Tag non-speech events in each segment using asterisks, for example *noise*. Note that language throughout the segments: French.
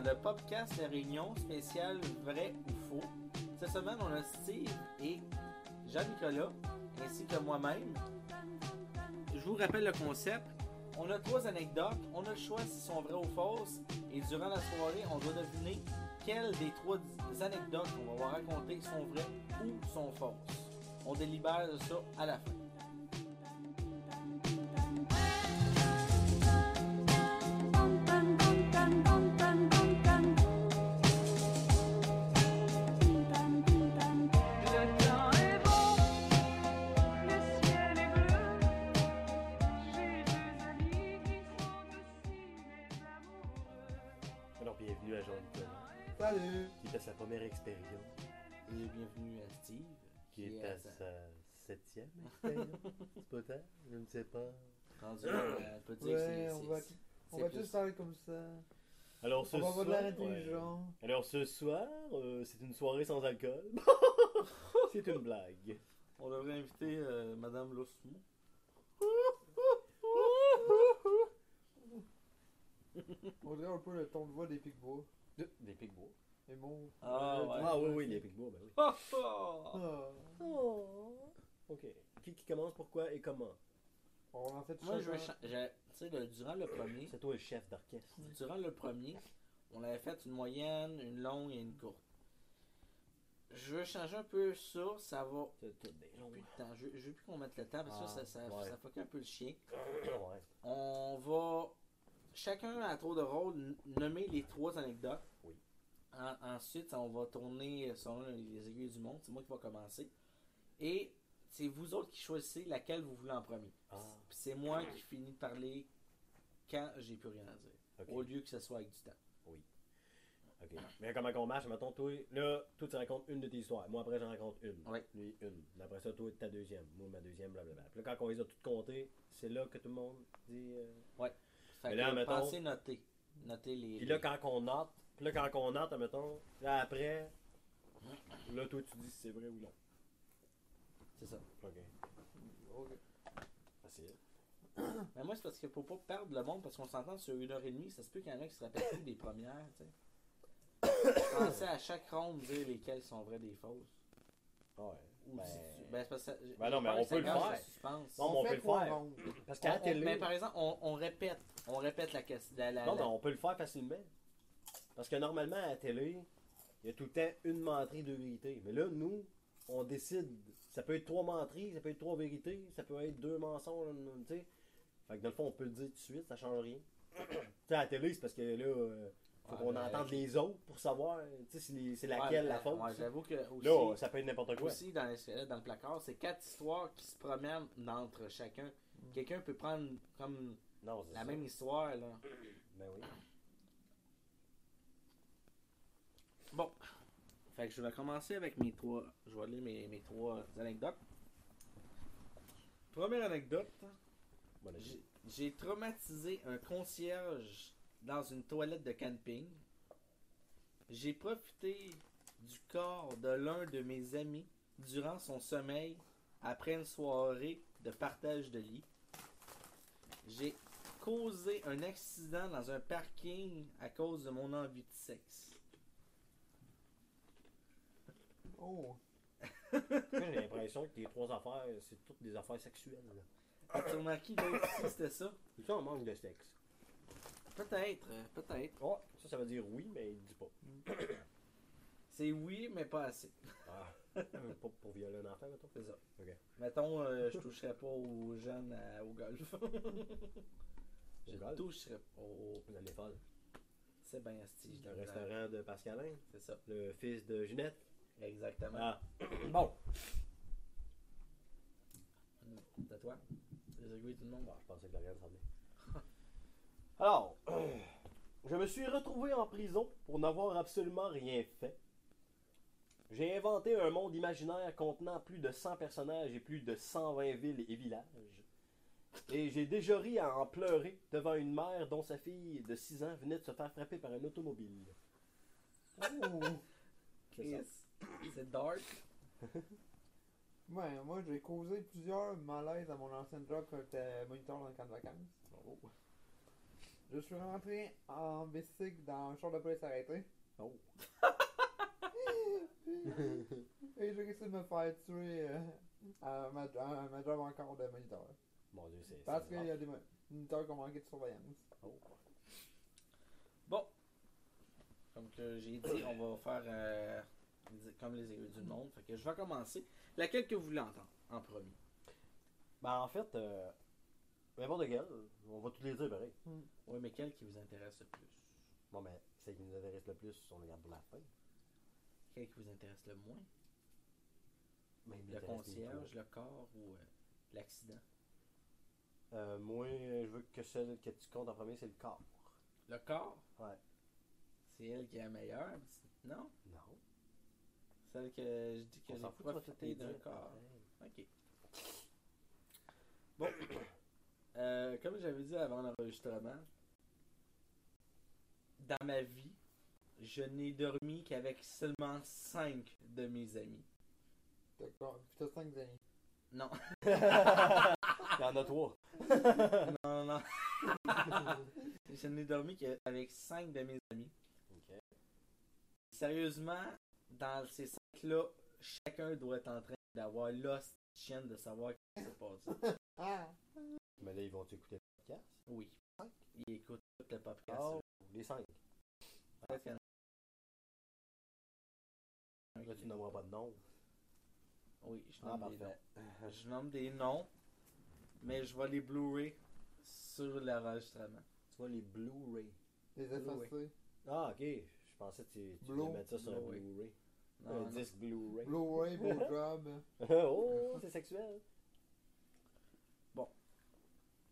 dans le podcast La Réunion spécial Vrai ou Faux. Cette semaine, on a Steve et Jean-Nicolas, ainsi que moi-même. Je vous rappelle le concept. On a trois anecdotes. On a le choix s'ils sont vraies ou fausses. Et durant la soirée, on doit deviner quelles des trois anecdotes qu'on va raconter sont vraies ou sont fausses. On délibère de ça à la fin. Première expérience, Et bienvenue à Steve. qui est à sa septième expérience. *laughs* C'est pas tant, je ne sais pas. Rendu, euh, on peut dire que Ouais, c'est- on c'est- va, on va tous parler comme ça. Alors ce On va avoir de soir, ouais. Alors ce soir, euh, c'est une soirée sans alcool. *laughs* c'est une blague. On devrait inviter euh, Madame Losmo. On dirait un peu le ton de voix des Picbois. Des pigbois. Ah, ouais. Ah oui, oui, les pigbois, ben oui. Oh, oh. Ah. Oh. Ok. Qui, qui commence, pourquoi et comment? On en fait Moi, je veux. j'ai- Tu sais, le- durant le premier, C'est toi le chef d'orchestre. durant le premier, on avait fait une moyenne, une longue et une courte. Je veux changer un peu ça, ça va. C'est tout des longs. Plus de temps. Je, je veux plus qu'on mette le temps parce que Ah, ça, ça, ça, ouais. ça fuck un peu le chien. ouais. On va chacun à tour de rôle n- nommer les trois anecdotes. Oui. En- ensuite, on va tourner selon les aiguilles du monde. C'est moi qui va commencer. Et c'est vous autres qui choisissez laquelle vous voulez en premier. Ah, Puis c'est moi qui finis de parler quand j'ai plus rien à dire. Au lieu que ce soit avec du temps. Ok. Mais comment qu'on marche, mettons, toi, là, toi, tu racontes une de tes histoires. Moi, après, j'en raconte une. Ouais. Lui, une. Après ça, toi, ta deuxième. Moi, ma deuxième, blablabla. Puis là, quand on les a toutes comptées, c'est là que tout le monde dit. euh, Fait Mais que là, mettons- pensez noter. Notez les. Puis là, quand on note, puis là, quand on note, mettons, là, après, là, toi, tu dis si c'est vrai ou non. C'est ça. Ok. Ok. Facile. Mais moi, c'est parce qu'il faut pas perdre le monde parce qu'on s'entend sur une heure et demie. Ça se peut qu'il y en a qui se rappellent plus des premières, tu sais. Pensez à chaque ronde dire lesquelles sont vraies des fausses. Ouais. Ou Ben- si tu- ben, c'est parce que ça- Ben non, mais on que peut le faire. Non, mais on peut le faire. Parce On- qu'à la on- télé. mais par exemple, on, on répète. On répète la question. La, la- Non, la- mais on peut le faire facilement. Parce que normalement, à la télé, il y a tout le temps une menterie, deux vérités. Mais là, nous, on décide. Ça peut être trois menteries, ça peut être trois vérités, ça peut être deux mensonges, tu sais. Fait que dans le fond, on peut le dire tout de suite, ça change rien. *coughs* tu sais, à la télé, c'est parce que là, euh, faut Ouais, qu'on mais- entende les autres pour savoir, tu sais, c'est Ouais, laquelle la faute. ouais, J'avoue que aussi, là, ça peut être n'importe quoi. aussi dans, les- dans le placard, c'est quatre histoires qui se promènent entre chacun. Quelqu'un peut prendre comme Non, la ça. même histoire. Là. Ben oui. Bon. Fait que je vais commencer avec mes trois. Je vais lire mes, mes trois anecdotes. Première anecdote. J'ai traumatisé un concierge dans une toilette de camping. J'ai profité du corps de l'un de mes amis durant son sommeil après une soirée de partage de lit. J'ai causé un accident dans un parking à cause de mon envie de sexe. Oh. J'ai l'impression que tes trois affaires, c'est toutes des affaires sexuelles. là. As-tu remarqué l'autre ici, c'était ça? C'est ça, on manque de sexe. Peut-être, euh, peut-être. Oh, ça, ça veut dire oui, mais il dit pas. C'est oui, mais pas assez. Ah, *laughs* pas pour violer un enfant, mettons? C'est ça. Ok. Mettons, euh, je toucherais pas aux jeunes à- au golf. *laughs* je golf? toucherais pas au... Vous allez folle. C'est bien asti. Le restaurant de Pascalin, C'est ça. le fils de Ginette. Exactement. Ah. *coughs* Bon. De toi? Les aiguilles tout le monde. Bon, je pensais que Lauriane s'en venait. *laughs* Alors, je me suis retrouvé en prison pour n'avoir absolument rien fait. J'ai inventé un monde imaginaire contenant plus de 100 personnages et plus de 120 villes et villages. Et j'ai déjà ri à en pleurer devant une mère dont sa fille de 6 ans venait de se faire frapper par un automobile. Oh. C'est. Chris, *coughs* C'est dark. *laughs* Ouais, moi, j'ai causé plusieurs malaises à mon ancienne job quand j'étais moniteur dans le camp de vacances. Oh. Je suis rentré en bicycle dans un char de police arrêté. Oh. *laughs* Et j'ai réussi de me faire tuer euh, à, ma, à ma job encore de moniteur. Mon dieu, c'est. Parce qu'il y a des mo- moniteurs qui ont manqué de surveillance. Oh. Bon. Comme que j'ai dit, on va faire euh, comme les aiguilles du monde. Fait que je vais commencer. Laquelle que vous voulez entendre en premier? Ben, en fait, euh, n'importe quel, on va tous les dire pareil. Oui, mais quelle qui vous intéresse le plus? Bon, mais celle qui nous intéresse le plus, on le garde pour la fin. Quelle qui vous intéresse le moins? Le concierge, le corps ou euh, l'accident? Euh, moi, je veux que celle que tu comptes en premier, c'est le corps. Le corps? Ouais. C'est elle qui est la meilleure? Non? Non. Celle que je dis que j'ai profité d'un corps. Ok. Bon. *coughs* Euh, comme j'avais dit avant l'enregistrement, dans ma vie, je n'ai dormi qu'avec seulement 5 de mes amis. D'accord. T'as 5 amis. Non, *laughs* Il y en a trois. non, non. je n'ai dormi qu'avec 5 de mes amis. Ok. Sérieusement, dans ces 5-là, chacun doit être en train d'avoir l'os chienne de savoir ce qui s'est passé. Ah! *laughs* Mais là, ils vont écouter le podcast? Oui. Ils écoutent tout le podcast. Oh, les cinq. Peut-être qu'il y en a un Là, tu nommeras pas de nom. Oui, je Ah, nomme, des noms. je nomme des noms, mais je vais les Blu-ray sur l'enregistrement. Tu vois les Blu-ray. Les effacer. Ah, ok. Je pensais que tu, tu mettre ça sur un Blu-ray. Blu-ray. Un non. disque Blu-ray. Blu-ray, *laughs* job. oh, c'est sexuel.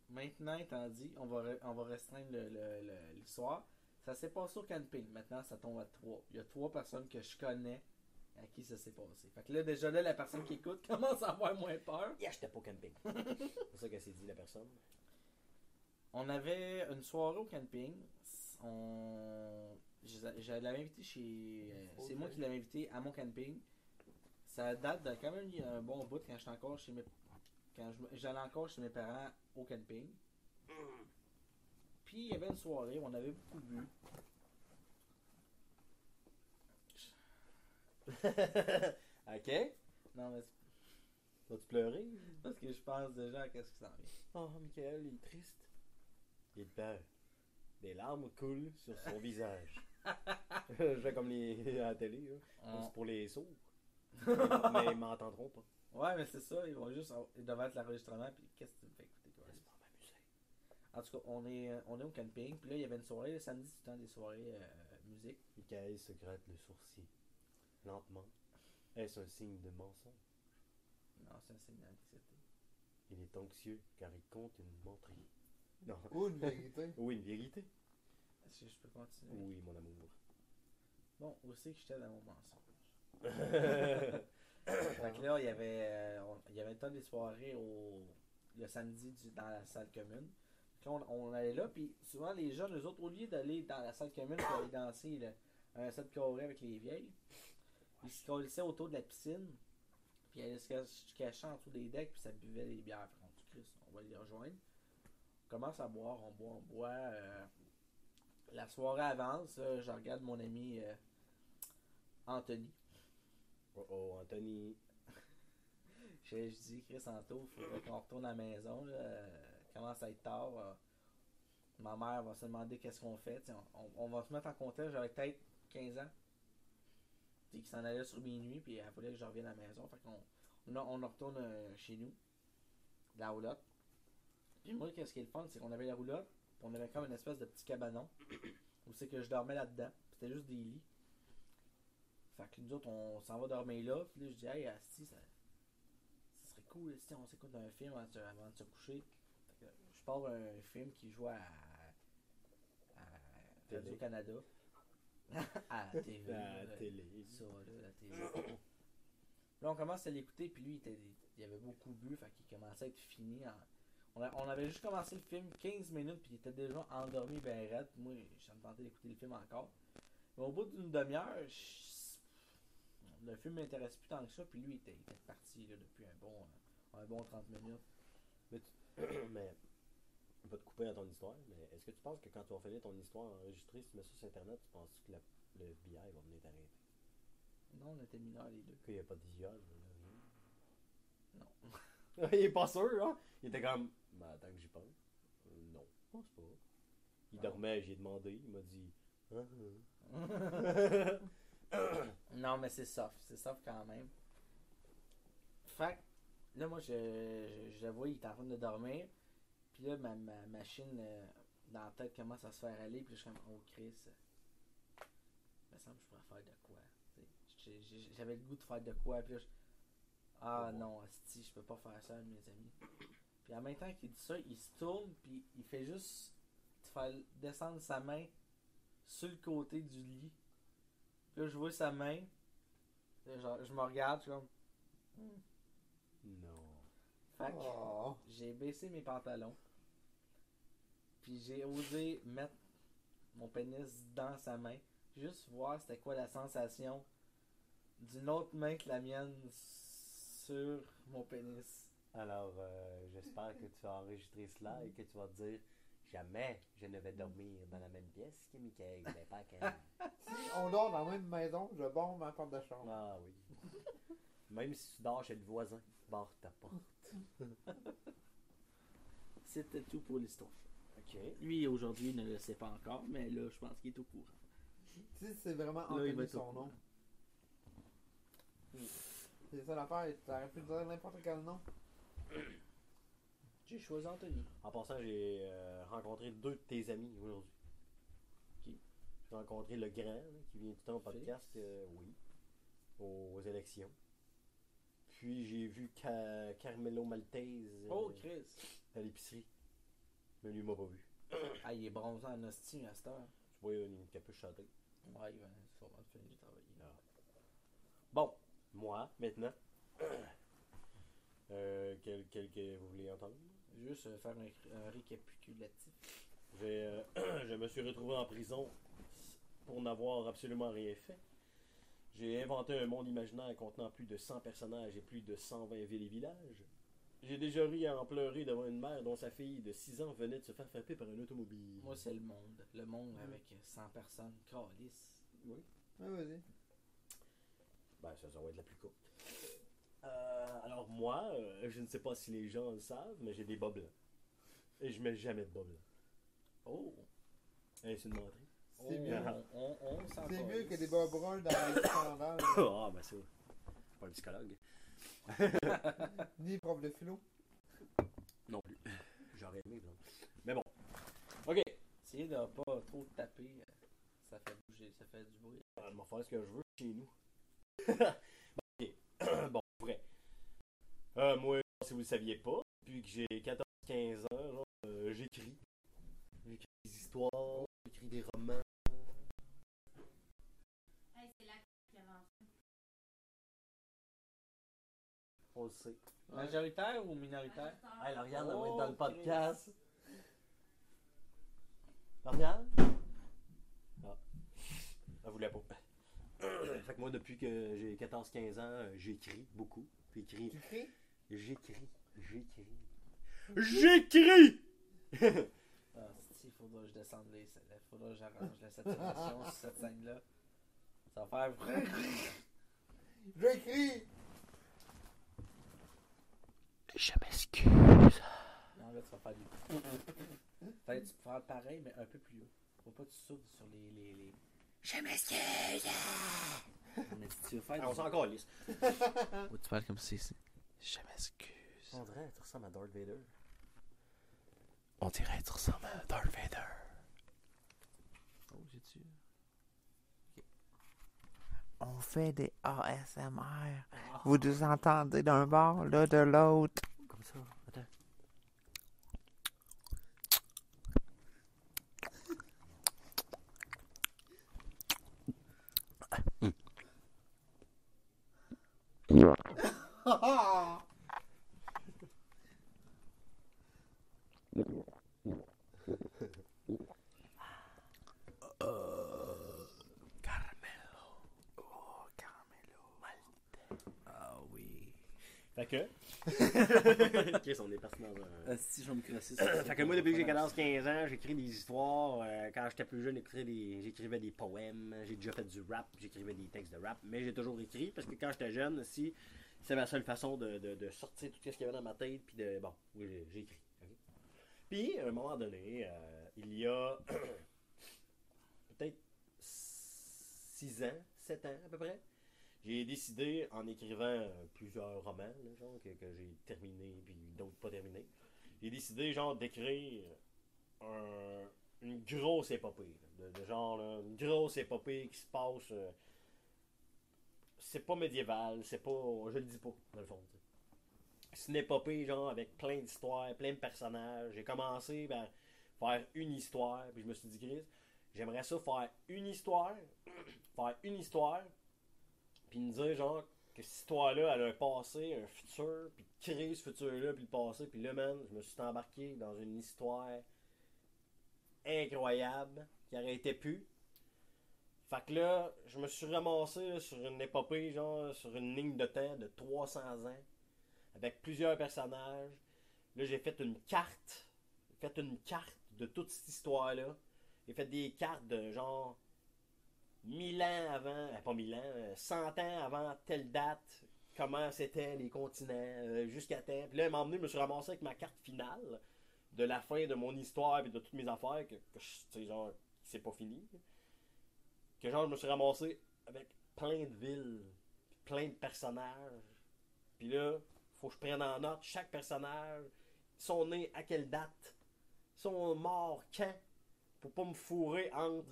Maintenant, étant dit, on va, re- on va restreindre le- le- le- l'histoire. Ça s'est passé au camping. Maintenant, ça tombe à trois. Il y a trois personnes que je connais à qui ça s'est passé. Fait que là, déjà là, la personne qui écoute *laughs* commence à avoir moins peur. Yeah, j'étais pas au camping. *laughs* c'est ça que s'est dit la personne. On avait une soirée au camping. On... Je, l'avais invité chez. C'est moi qui l'avais invité à mon camping. Ça date de quand même un bon bout quand j'étais encore chez mes. Quand j'allais encore chez mes parents au camping. Puis il y avait une soirée où on avait beaucoup bu. *laughs* ok. Non, mais Vas-tu pleurer? parce que je pense déjà à qu'est-ce qui s'en vient. Oh, Michael, il est triste. Il perd. Des larmes coulent sur son visage. *laughs* je fais comme les à la télé, là. On- C'est pour les sourds. *laughs* mais ils m'entendront pas. Ouais, mais c'est ça, ils vont juste. Ils doivent être l'enregistrement. Puis qu'est-ce que tu me fais écouter, toi? Laisse-moi m'amuser. En tout cas, on est, on est au camping, puis là, il y avait une soirée, le samedi, c'est tout le temps des soirées euh, musique. Michael se gratte le sourcil. Lentement. Est-ce un signe de mensonge? Non, c'est un signe d'anxiété. Il est anxieux car il compte une menterie. Non. Ou une *laughs* vérité. Oui, une vérité. Est-ce que je peux continuer? Oui, mon amour. Bon, aussi que j'étais dans mon mensonge? *laughs* Fait que là, il y avait, euh, on- il y avait le temps des soirées au, le samedi du- dans la salle commune. Puis on, on allait là, puis souvent les jeunes, eux autres, au lieu d'aller dans la salle commune pour aller danser là, un set carré avec les vieilles, ils se collaient autour de la piscine, puis ils allaient se cach- se cacher en dessous des decks, puis ça buvait des bières. Fait Chris, on va les rejoindre. On commence à boire, on boit, on boit. euh, la soirée avance, là, je regarde mon ami euh, Anthony. Oh oh, Anthony. *laughs* Je, je dis, Chris Anto, il faudrait qu'on retourne à la maison. Là. Euh, commence à être tard. euh, ma mère va se demander qu'est-ce qu'on fait. On, on- on va se mettre en contexte. J'avais peut-être 15 ans. Puis qui s'en allait sur minuit. Puis elle voulait que je revienne à la maison. Fait qu'on on, on retourne euh, chez nous. La roulotte. Puis moi, qu'est-ce qui est le fun, c'est qu'on avait la roulotte. Puis on avait comme une espèce de petit cabanon. Où c'est que je dormais là-dedans. C'était juste des lits. Fait que nous autres, on s'en va dormir là. Puis là, je dis, hey, Asti, ça, ça serait cool si on s'écoute un film avant de, se- avant de se coucher. Fait que je pars un film qui joue à, à. Radio-Canada. *laughs* à la TV. La là, télé. Ça, là, la télé. Là, on commence à l'écouter, puis lui, il, était, il avait beaucoup bu, fait qu'il commençait à être fini. en- On, a- on avait juste commencé le film 15 minutes, puis il était déjà endormi, ben raide. Moi, j'ai tenté d'écouter le film encore. Mais au bout d'une demi-heure, je- le film m'intéresse plus tant que ça, puis lui, il était, il était parti là, depuis un bon, un bon 30 minutes. Mais pas *coughs* te couper dans ton histoire, mais est-ce que tu penses que quand tu vas finir ton histoire enregistrée, si tu mets ça sur Internet, tu penses que la- le FBI va venir t'arrêter? Non, on était mineurs les deux. Qu'il n'y a pas de viol, là, Non. *laughs* Il est pas sûr, hein? Il était comme, ben attends que j'y pense. Euh, non, je pense pas. Il Ah. dormait, j'ai demandé, il m'a dit, ah, ah. *coughs* *coughs* non, mais c'est soft. C'est soft quand même. Fait que, là, moi, je, je, je le vois, il est en train de dormir. Puis là, ma, ma machine euh, dans la tête commence à se faire aller. Puis là, je suis comme, oh, Chris. Il me semble que je pourrais faire de quoi. J'avais le goût de faire de quoi. Puis là, je- ah Oh. non, si je peux pas faire ça, mes amis. Puis en même temps qu'il dit ça, il se tourne. Puis il fait juste te faire descendre sa main sur le côté du lit. Puis là, je vois sa main. Genre, je me regarde, je suis comme. Hmm. Non. Fait que Oh. j'ai baissé mes pantalons. Puis j'ai osé mettre mon pénis dans sa main. Juste voir c'était quoi la sensation d'une autre main que la mienne sur mon pénis. Alors, euh, j'espère que tu vas enregistrer cela et que tu vas te dire Jamais je ne vais dormir dans la même pièce que Michael, mais pas quand. Si on dort dans la même maison, je bombe ma porte de chambre. Ah oui. Même si tu dors chez le voisin, barre ta porte. C'était tout pour l'histoire. Ok. Lui, aujourd'hui, ne le sait pas encore, mais là, je pense qu'il est au courant. Si c'est vraiment Là, il Anthony va son nom. courant. C'est ça l'affaire, tu aurais pu dire n'importe quel nom. J'ai choisi Anthony. En passant, j'ai euh, rencontré deux de tes amis aujourd'hui. Qui? J'ai rencontré le grand, qui vient tout le temps au podcast, euh, oui, aux élections. Puis j'ai vu Ca- Carmelo Maltese euh, Oh, Chris! à l'épicerie. Mais lui, il m'a pas vu. Ah, il est bronzé en hostie à cette heure. Tu vois, il a une capuche chantée. Ouais, il va sûrement finir de travailler. Bon, moi, maintenant. Euh, quel, quel que vous voulez entendre? Juste euh, faire un, un récapitulatif. J'ai, euh, *clears throat* je me suis retrouvé en prison pour n'avoir absolument rien fait. J'ai inventé un monde imaginaire contenant plus de 100 personnages et plus de 120 villes et villages. J'ai déjà ri à en pleurer devant une mère dont sa fille de 6 ans venait de se faire frapper par un automobile. Moi, c'est le monde. Le monde avec 100 personnes. Calice. Oui. Ouais, vas-y. Ben, ça, ça va être la plus courte. Euh, moi, euh, je ne sais pas si les gens le savent, mais j'ai des bas blancs. Et je mets jamais de bas blancs. Oh! Hey, c'est une menterie. C'est mieux. On, on, C'est mieux que des bas bruns dans les scandales. *laughs* Ah, ben ça. Je suis pas un psychologue. *laughs* Ni prof de philo. Non plus. J'aurais aimé, non. Mais bon. Ok. Essayez de pas trop taper. Ça fait bouger, ça fait du bruit. Je vais faire ce que je veux chez nous. *laughs* ok. *clears throat* bon. Euh, moi, si vous le saviez pas, depuis que j'ai 14-15 ans, genre, euh, j'écris. J'écris des histoires, j'écris des romans. Hey, c'est. On le sait. Majoritaire ou minoritaire? Hey, Lauriane, Oh, elle va être dans le podcast. Lauriane? Ah. Elle voulait pas. *coughs* fait que moi, depuis que j'ai 14-15 ans, euh, j'écris beaucoup. J'écris. Tu? J'écris. J'écris. J'écris! Ah, si, il faudra que je descende les. Il faudra que j'arrange la saturation sur cette scène-là. Ça va faire. Je crie! Je m'excuse. Non, là, tu vas faire du. Peut-être que tu peux faire pareil, mais un peu plus haut. Faut pas que tu souffles sur les. les, les... Je m'excuse. Mais si tu veux faire. Ah, on s'en calisse. *laughs* Ou tu parles comme si. Je m'excuse. On dirait, tu ressembles à Darth Vader. On dirait que tu ressembles à Darth Vader. Oh, j'ai-tu. On fait des ASMR. Vous nous entendez d'un bord, là, de l'autre. Comme ça. Attends. Ah *laughs* *laughs* oui. Fait que. Chris, on est parti dans un. Euh, si je vais me crosser. *clears throat* fait que moi, depuis que j'ai 14-15 ans, j'écris des histoires. Euh, quand j'étais plus jeune, j'écrivais des, poèmes. J'ai déjà fait du rap, j'écrivais des textes de rap. Mais j'ai toujours écrit parce que quand j'étais jeune, si c'est ma seule façon de, de, de sortir tout ce qu'il y avait dans ma tête. Puis de. Bon, oui, ok? Puis, à un moment donné, euh, il y a *clears throat* peut-être 6 ans, 7 ans à peu près, j'ai décidé, en écrivant plusieurs romans, là, genre, que, que j'ai terminés, puis d'autres pas terminés, j'ai décidé, genre, d'écrire un- une grosse épopée. De, genre, une grosse épopée qui se passe. euh, c'est pas médiéval, c'est pas. Je le dis pas, dans le fond. C'est une épopée, genre, avec plein d'histoires, plein de personnages. J'ai commencé ben, faire une histoire, puis je me suis dit, Chris, j'aimerais ça faire une histoire, *clears throat* faire une histoire, puis me dire, genre, que cette histoire-là, elle a un passé, un futur, puis créer ce futur-là, puis le passé, puis là, man, je me suis embarqué dans une histoire incroyable qui arrêtait plus. Fait que là, je me suis ramassé sur une épopée, genre, sur une ligne de temps de 300 ans, avec plusieurs personnages. Là, j'ai fait une carte, fait une carte de toute cette histoire-là. J'ai fait des cartes de genre 1000 ans avant, euh, pas 1000 ans, euh, 100 ans avant telle date, comment c'était les continents, euh, jusqu'à temps. Puis là, moment donné, je me suis ramassé avec ma carte finale de la fin de mon histoire et de toutes mes affaires, que, que sais, genre, c'est pas fini. Que genre, je me suis ramassé avec plein de villes, plein de personnages. Puis là, faut que je prenne en note chaque personnage, sont nés à quelle date, sont morts quand, pour pas me fourrer entre,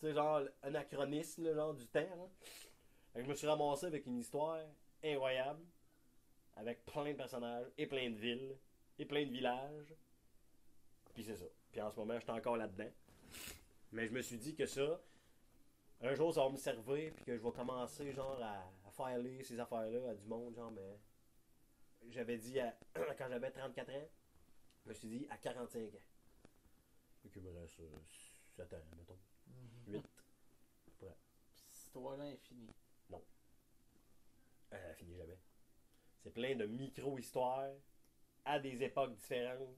tu sais, genre, anachronisme, là, genre, du temps. Fait que je me suis ramassé avec une histoire incroyable, avec plein de personnages, et plein de villes, et plein de villages. Puis c'est ça. Puis en ce moment, j'étais encore là-dedans. Mais je me suis dit que ça, un jour, ça va me servir, puis que je vais commencer, genre, à, faire lire ces affaires-là à du monde, genre, mais. J'avais dit, à- *clears throat* quand j'avais 34 ans, je me suis dit à 45 ans. Fait qu'il me reste 7 ans, mettons. 8. Cette histoire-là est finie. Elle finit jamais. C'est plein de micro-histoires à des époques différentes.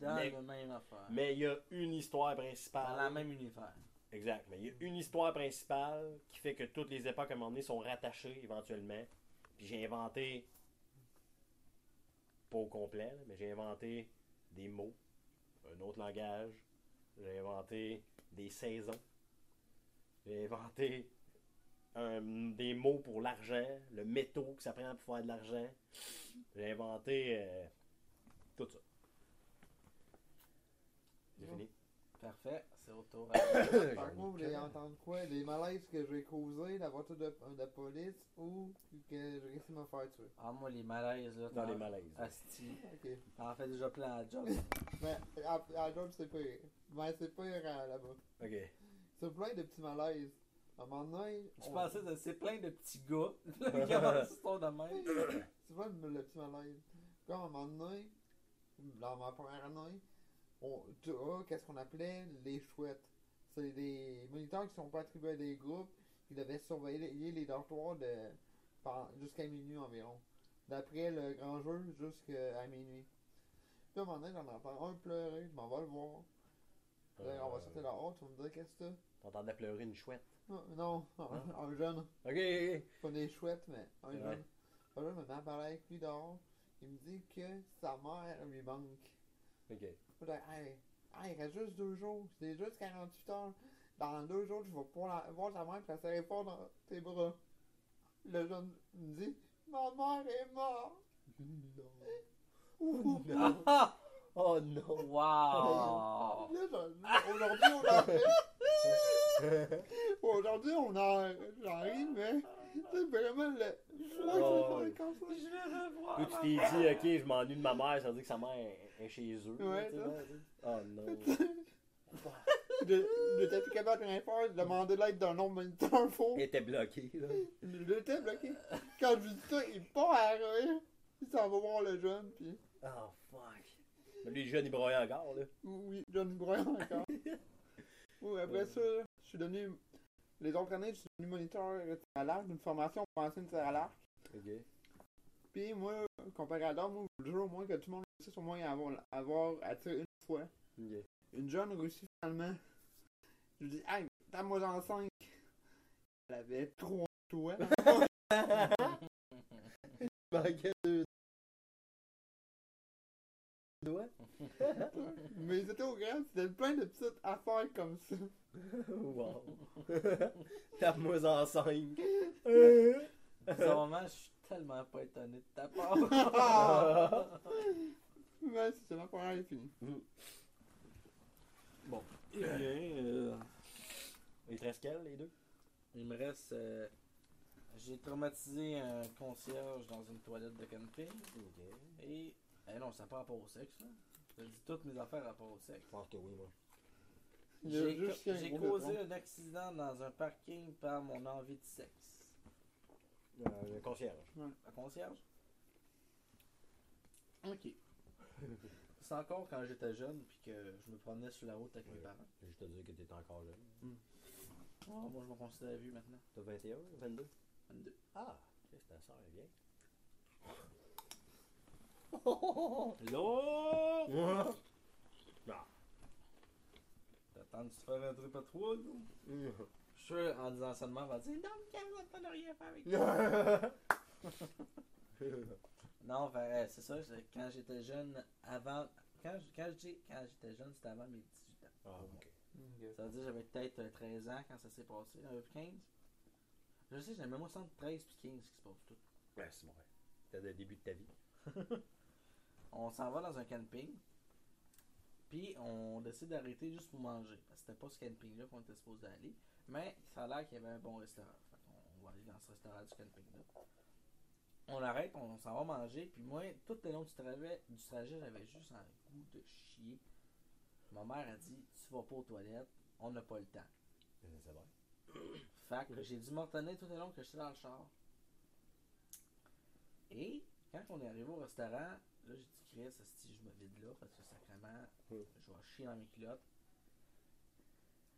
Dans Mais- le même affaire. Mais il y a une histoire Dans principale. le même univers. Exact. Mais il y a une histoire principale qui fait que toutes les époques à un moment donné sont rattachées éventuellement. Puis j'ai inventé, pas au complet, là, mais j'ai inventé des mots, un autre langage. J'ai inventé des saisons. J'ai inventé un- des mots pour l'argent, le métaux que ça prend pour faire de l'argent. J'ai inventé euh, tout ça. J'ai fini. Parfait. C'est au tour à *coughs* Par contre, vous voulez entendre quoi? Les malaises que j'ai causés, la voiture de, de police ou que j'ai réussi à me faire tuer? Ah, moi, les malaises, là. Dans les malaises. Asti. Ok. T'en fais déjà plein à job. Mais *laughs* à, à job, c'est pire. Mais c'est pire là-bas. Ok. C'est plein de petits malaises. À un moment donné, Je on- pensais que c'est plein de petits gars. *laughs* qui l'histoire de même. c'est pas le, le petit malaise. Quand à un moment donné, dans ma première année, on, tu as qu'est-ce qu'on appelait les chouettes? C'est des moniteurs qui sont pas attribués à des groupes qui devaient surveiller les dortoirs de, jusqu'à minuit environ. D'après le grand jeu, jusqu'à minuit. Puis à un moment donné, j'en entends un pleurer, je m'en vais le voir. Là, on va sortir dehors, tu vas me dire qu'est-ce que c'est. T'entendais pleurer une chouette. Ah, Non, un, un jeune. Ok, Pas des chouettes, mais un Ouais. jeune. Un jeune me parler avec lui dehors. Il me dit que sa mère lui manque. ok. Je dis, hey, hey, il reste juste deux jours. C'est juste 48 heures. Dans deux jours, tu vas pouvoir la- voir ta mère et la serrer fort dans tes bras. Le jeune me dit, ma mère est morte. *laughs* Ouh. Non. Oh non. J'en- Aujourd'hui, on en rit. Aujourd'hui, on en j'en ris, mais c'est vraiment le. Je crois que Oh, c'est ouais. pas comme ça. Je vais revoir. Tu t'es dit, ok, je m'ennuie de ma mère, ça veut dire que sa mère est- chez eux. Ouais, là. Oh non. Je- J'étais plus capable de rien faire, de demander l'aide d'un autre moniteur faux. Elle était bloquée, là. J'étais bloqué. Quand je lui dis ça, il part à rire. Il s'en va voir le jeune, puis Oh fuck. Mais lui, le jeune, il broyait encore, là. oui, John Brown encore. *laughs* oui, après ça, je suis devenu. Les autres années, je suis devenu moniteur à l'arc d'une formation pour ancienne tir à l'arc. Ok. Puis moi, comparé à d'autres, moi, je veux au moins que tout le monde réussisse au moins à avoir, avoir à tirer une fois. Une jeune réussit finalement. Je lui dis, hey, t'as-moi en 5. Elle avait trois toits. *laughs* *laughs* manquait deux doigts. *laughs* Mais c'était au grand, c'était plein de petites affaires comme ça. *laughs* wow. *laughs* Tape-moi en cinq. Bizarrement, je suis tellement pas étonné de ta part. Ouais, c'est ma première est finie. bon. Eh bien, euh... Il te reste quel, les deux? Il me reste. euh, J'ai traumatisé un concierge dans une toilette de camping. Ok. Et. Eh non, ça n'a pas rapport au sexe, là. Je dis toutes mes affaires rapport au sexe. Je pense que oui, moi. J'ai causé un accident dans un parking par mon envie de sexe. Euh, le concierge. La concierge? Ok. C'est encore quand j'étais jeune puis que je me promenais sur la route avec mes parents. Je vais juste te dire que t'es encore jeune. Oh, moi, je me considère vieux maintenant. T'as 21, 22? 22. Ah, c'est ta soeur, elle vient. Là! Non. T'attends de se faire un trip à trois, là? Je suis sûr, en disant ça de même, va dire *laughs* Non, Caroline, t'en as rien fait avec ça. Non, fait, euh, c'est ça, quand j'étais jeune, avant. Quand, je- quand, quand j'étais jeune, c'était avant mes 18 ans. Ah, ok. Ça veut dire que j'avais peut-être euh, 13 ans quand ça s'est passé, un peu 15. Je sais, j'avais même entre 13 puis 15 qui se passe tout. Ouais, c'est ouais. C'était le début de ta vie. *laughs* On s'en va dans un camping. Puis on décide d'arrêter juste pour manger. Parce que c'était pas ce camping-là qu'on était supposé aller. Mais ça a l'air qu'il y avait un bon restaurant. Fait qu'on va aller dans ce restaurant du camping-là. On arrête, on s'en va manger. Puis moi, tout le long du trajet, du trajet j'avais juste un goût de chier. Ma mère a dit Tu vas pas aux toilettes, on n'a pas le temps. C'est vrai. Fait que j'ai dû me retenir tout le long que j'étais dans le char. Et quand on est arrivé au restaurant, là j'ai dit Chris, si je me vide là, parce que sacrément, Mm. je vais chier dans mes culottes.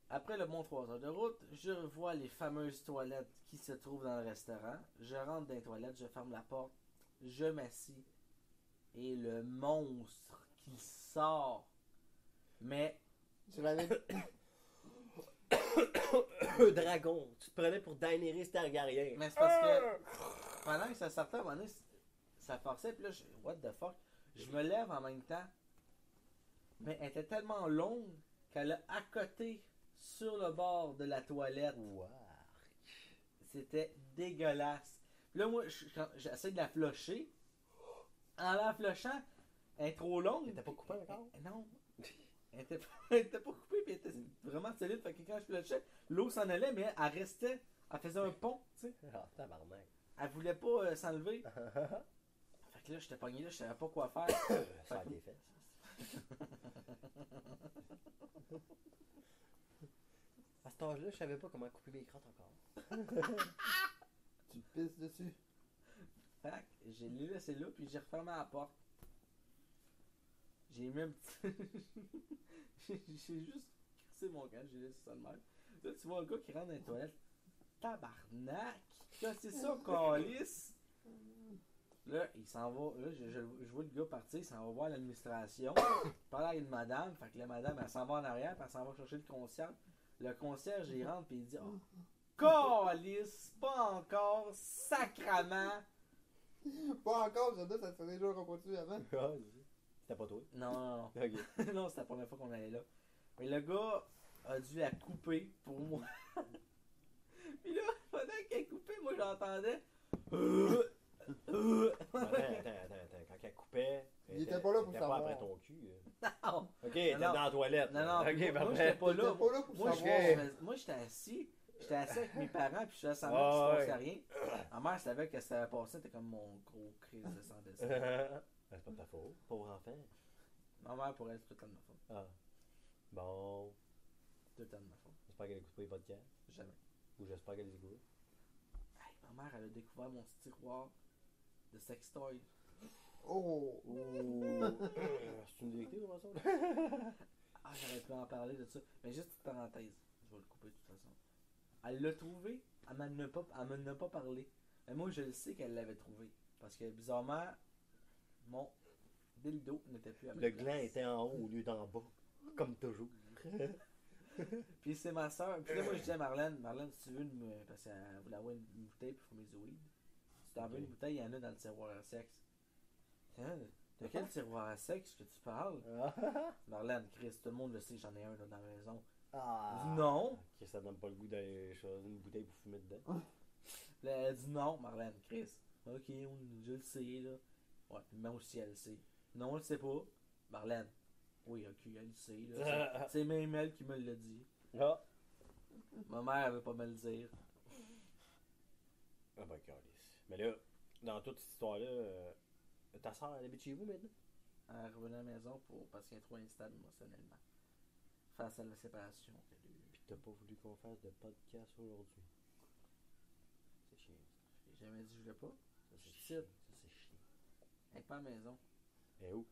Après le bon 3 heures de route, je revois les fameuses toilettes qui se trouvent dans le restaurant. Je rentre dans les toilettes, je ferme la porte, je m'assis. Et le monstre qui sort. Mais Je l'avais. *coughs* Un dragon. Tu te prenais pour Daenerys Targaryen. Mais c'est parce que pendant que ça sortait, à un moment donné, ça forçait, puis là, je, what the fuck, je me lève en même temps. Mais elle était tellement longue qu'elle a accoté sur le bord de la toilette. Wow. C'était dégueulasse. Puis là, moi, j'essaie de la flusher. En la flushant, elle est trop longue. T'étais pas coupé encore? Non. Elle était pas, *laughs* elle était pas coupée, puis elle était vraiment solide. Fait que quand je flushais, l'eau s'en allait, mais elle restait. Elle faisait un pont, tu sais. Ah, tabarnak. Elle voulait pas euh, s'enlever. *laughs* Que là, j'étais pogné là, je savais pas quoi faire. *coughs* Ça a été fait. À cet âge-là, je savais pas comment couper mes crottes encore. *laughs* Tu pisses dessus. Fait que j'ai laissé là, puis j'ai refermé la porte. J'ai mis un petit. *laughs* j'ai juste crissé mon camp, j'ai laissé ça de même. Là, tu vois un gars qui rentre dans les toilettes. Tabarnak! Qu'est-ce que c'est ça, *laughs* calice? Là, il s'en va. Là, je, je, je vois le gars partir, il s'en va voir l'administration. *coughs* Parler à une madame. Fait que la madame, elle s'en va en arrière, puis elle s'en va chercher le concierge. Le concierge, il rentre, puis il dit Oh, calice, pas encore, sacrament! *laughs* Pas encore, je dis, ça serait déjà reproduit avant. Ah, C'était pas toi? Non, non, non. *laughs* *laughs* Non, c'était la première fois qu'on allait là. Mais le gars a dû la couper pour moi. Puis là, pendant qu'elle coupait, moi j'entendais. Attends, attends, attends, attends. Quand elle coupait. Il était pas là pour savoir. pas après ton cul. non, Ok, elle était dans la toilette. non, non, Ok, moi, j'étais pas là. T'étais pas là pour Moi, j'étais- moi, j'étais assis. J'étais assis avec mes parents, puis je Ah, qu'il se ouais. passait rien. Ma mère savait que ça avait passé, c'était comme mon gros crise de sang dessin. *laughs* c'est pas de ta faute. Pauvre enfant. Ma mère, pour elle, c'est tout le temps de ma faute. Ah. Bon. Tout le temps de ma faute. J'espère qu'elle a écouté les podcasts. Jamais. Ou j'espère qu'elle les écoute. Hey, ma mère, elle a découvert mon tiroir de sextoy. Oh! *laughs* C'est une vérité, comment ça? *laughs* Ah, j'aurais pu en parler de ça. Mais juste une parenthèse. Je vais le couper de toute façon. Elle l'a trouvé. Elle m'en a pas, elle m'en a pas parlé. Mais moi, je le sais qu'elle l'avait trouvé. Parce que bizarrement, mon dildo n'était plus à Le gland était en haut au lieu d'en bas. Comme toujours. *laughs* Puis c'est ma soeur. Puis là, moi, je disais à Marlène, Marlène, si tu veux une. Parce qu'elle voulait avoir une bouteille pour fumer du weed. Si t'en veux Ok. une bouteille, il y en a dans le tiroir à sexe. Hein? De quel tiroir à sexe que tu parles? Marlène, Chris, tout le monde le sait, j'en ai un là, dans la maison. ah. Non. Que ça donne pas le goût d'aller choisir une bouteille pour fumer dedans. *laughs* Elle dit non, Marlène, Chris. Ok, on, je le sais, là. Ouais, puis moi aussi, elle le sait. Non, elle le sait pas. Marlène. Oui, ok, elle le sait, là. C'est- *laughs* C'est même elle qui me l'a dit. Ah. Ma mère, elle veut pas me le dire. Ah ben. Mais là, dans toute cette histoire-là, euh, ta soeur, elle habite chez vous maintenant? Elle revenait à la maison pour, parce qu'elle est trop instable émotionnellement. Face à la séparation qu'elle a eue. Puis t'as pas voulu qu'on fasse de podcast aujourd'hui? C'est chiant. J'ai jamais dit que je voulais pas. Ça, c'est chiant. Ça, c'est chiant. Elle est pas à la maison. Et où?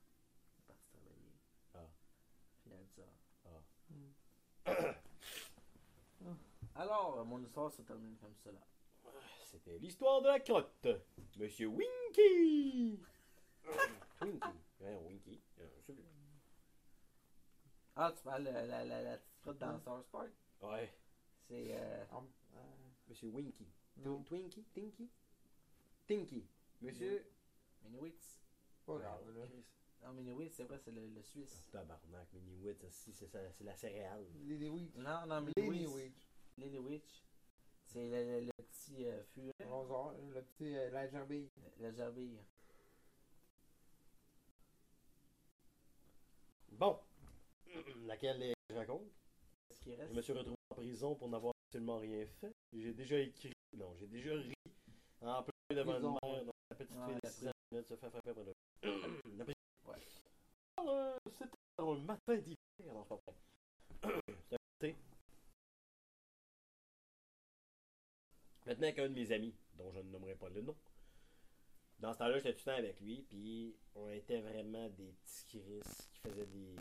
Elle est partie travailler. Ah. Puis elle dit ça. Ah. *coughs* Alors, mon histoire se termine comme cela. C'était l'histoire de la crotte. Monsieur Winky! *laughs* Twinky. Ouais, Winky. Euh. Ah, tu parles de la, la, la, la petite crotte dans Star Spark? Ouais. C'est. Euh, Ah, euh, Monsieur Winky. non, Twinky? Tinky? Tinky. Monsieur? Miniwitz. pas grave, là. Non, Miniwitz, c'est vrai, c'est le, le Suisse. Tabarnak, Mini Wit, c'est ça- c'est la céréale. Lily Witch. Non, non, Lily Miniwitz. Witch. Lily Witch. C'est le, le, le petit euh, furet. Bonjour, le petit, euh, la gerbille. La gerbille. Bon. *clears throat* Laquelle je raconte? Ce qui reste? Je me suis retrouvé en prison pour n'avoir absolument rien fait. J'ai déjà écrit, non, j'ai déjà ri en plein devant une mère dont la petite fille de la 6 ans se faire frapper par le... *clears throat* la prison. Ouais. Alors, euh, C'était un matin d'hiver, non, c'est pas vrai. *clears throat* C'était Maintenant qu'un de mes amis, dont je ne nommerai pas le nom, dans ce temps-là, j'étais tout le temps avec lui, puis on était vraiment des petits Chris qui faisaient des,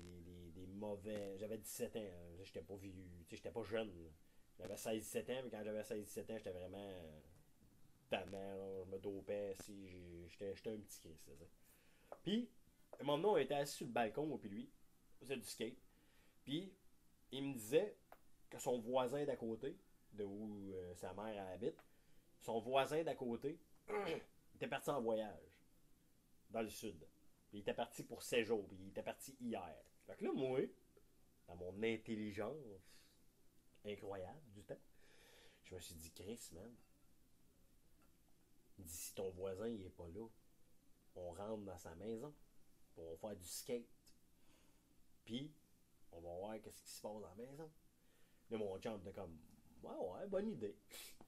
des, mauvais. J'avais 17 ans, hein, j'étais pas vieux, j'étais pas jeune. J'avais 16-17 ans, mais quand j'avais 16-17 ans, j'étais vraiment euh, tannant, là, je me dopais, si j'étais un petit Chris. Puis, à un moment donné, on était assis sur le balcon, moi puis lui, faisait du skate, puis il me disait que son voisin d'à côté, de où euh, sa mère habite, son voisin d'à côté était parti en voyage dans le sud. Puis il était parti pour 7 jours, puis il était parti hier. Fait que là, moi, dans mon intelligence incroyable du temps, je me suis dit, Chris, man, dit, si ton voisin il est pas là, on rentre dans sa maison, puis on va faire du skate. Puis, on va voir qu'est-ce qui se passe dans la maison. Là, mon chum était comme, ouais, ouais, bonne idée.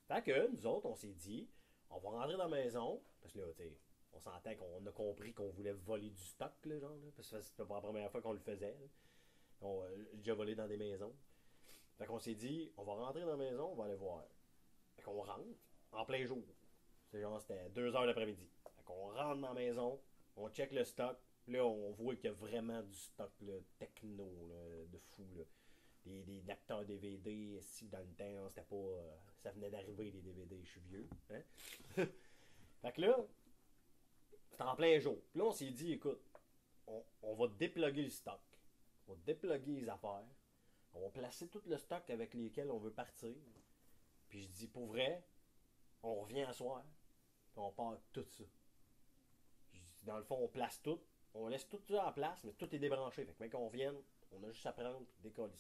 Fait que, nous autres, on s'est dit, on va rentrer dans la maison, parce que là, tu on sentait qu'on a compris qu'on voulait voler du stock, là, genre, parce que c'était pas la première fois qu'on le faisait. On a déjà volé dans des maisons. Fait qu'on s'est dit, on va rentrer dans la maison, on va aller voir. Fait qu'on rentre en plein jour. C'est genre, c'était 2 heures l'après-midi. Fait qu'on rentre dans la maison, on check le stock. Là, on voit qu'il y a vraiment du stock techno de fou. Là. Des, des lecteurs DVD, si dans le temps, c'était pas. euh, ça venait d'arriver les DVD, je suis vieux. Hein? *laughs* fait que là, c'était en plein jour. Puis là, on s'est dit, écoute, on, on va déploguer le stock. On va déploguer les affaires. On va placer tout le stock avec lesquels on veut partir. Puis je dis, pour vrai, on revient à soir. Puis on part tout ça. Je dis, dans le fond, on place tout. On laisse tout ça en place, mais tout est débranché. Fait que, mec, qu'on vienne, on a juste à prendre et décoller.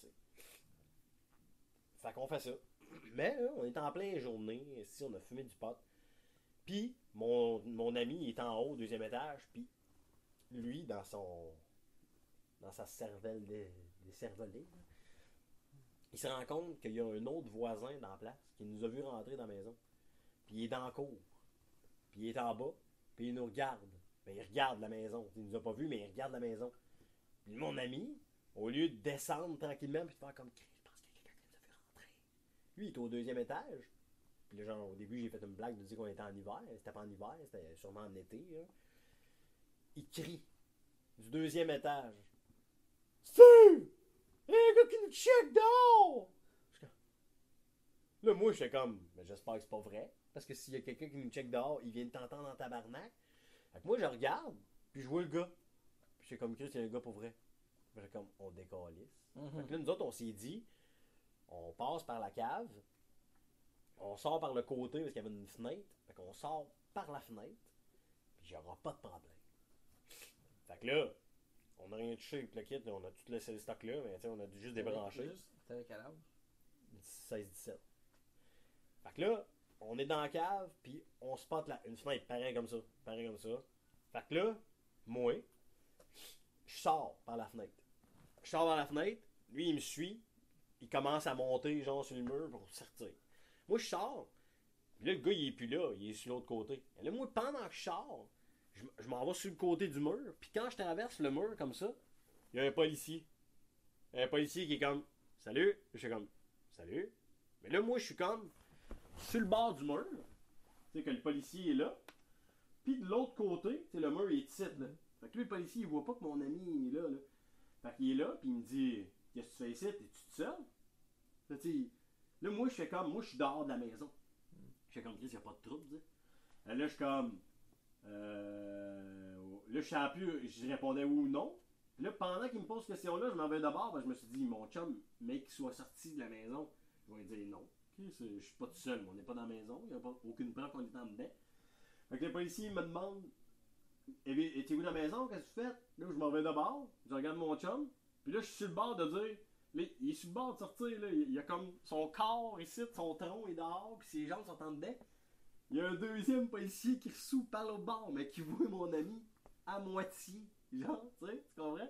Fait qu'on fait ça. Mais on est en pleine journée. Ici, on a fumé du pot. Puis, mon, ami, est en haut, deuxième étage. Puis, lui, dans son. Dans sa cervelle des, là, il se rend compte qu'il y a un autre voisin dans la place qui nous a vu rentrer dans la maison. Puis, il est dans la cour. Puis, il est en bas. Puis, il nous regarde. Ben, il regarde la maison. Il nous a pas vu, mais il regarde la maison. Puis, mon ami, au lieu de descendre tranquillement, puis de faire comme Chris, je pense qu'il y a quelqu'un qui nous a vu rentrer. Lui, il est au deuxième étage. Puis là, genre, au début, j'ai fait une blague de dire qu'on était en hiver. C'était pas en hiver, c'était sûrement en été. là. Il crie du deuxième étage. Steve! Il y a un gars qui nous check dehors! Là, moi, j'étais comme, mais j'espère que c'est pas vrai. Parce que s'il y a quelqu'un qui nous check dehors, il vient de t'entendre en tabarnak. Fait que moi, je regarde, puis je vois le gars. Puis j'ai comme, Chris, il y a un gars pour vrai. J'ai comme, on décalisse. Mhm. Fait que là, nous autres, on s'est dit, on passe par la cave, on sort par le côté parce qu'il y avait une fenêtre. Fait qu'on sort par la fenêtre, puis il n'y aura pas de problème. Fait que là, on n'a rien touché avec le kit, on a tout laissé le stock là, mais on a juste débranché. Juste, T'avais quel âge? 16-17. Fait que là, on est dans la cave, puis on spot la, une fenêtre, pareil comme ça, pareil comme ça. Fait que là, moi, je sors par la fenêtre. Je sors par la fenêtre, lui il me suit, il commence à monter genre sur le mur pour sortir. Moi je sors, puis là le gars il est plus là, il est sur l'autre côté. Et là moi pendant que je sors, je, je m'en vais sur le côté du mur, puis quand je traverse le mur comme ça, il y a un policier. Un policier qui est comme Salut, je suis comme Salut. Mais là moi je suis comme sur le bord du mur. Tu sais que le policier est là. Puis de l'autre côté, tu sais, le mur il est titre là. Fait que lui, le policier, il voit pas que mon ami est là. là. Fait qu'il est là, puis il me dit Qu'est-ce que tu fais ici? T'es-tu seul Là, là, moi, je fais comme Moi, je suis dehors de la maison. Je fais comme Chris, y a pas de trouble, sais. Là, je suis comme euh, Là, je savais plus, je répondais oui ou non. Là, pendant qu'il me pose cette question-là, je m'en vais d'abord, je me suis dit Mon chum, mec, qu'il soit sorti de la maison, je vais lui dire non. Chris, euh, je suis pas tout seul, on n'est pas dans la maison, il n'y a pas aucune preuve qu'on est en dedans. Fait que le policier il me demande eh Étiez-vous dans la maison Qu'est-ce que tu fais Là, je m'en vais de bord, je regarde mon chum, puis là, je suis sur le bord de dire là, il est sur le bord de sortir, là, il il a comme son corps ici, son tronc est dehors, puis ses jambes sont en dedans. Il y a un deuxième policier qui ressous par l'autre bord, mais qui voit mon ami à moitié. Genre, tu sais, tu comprends?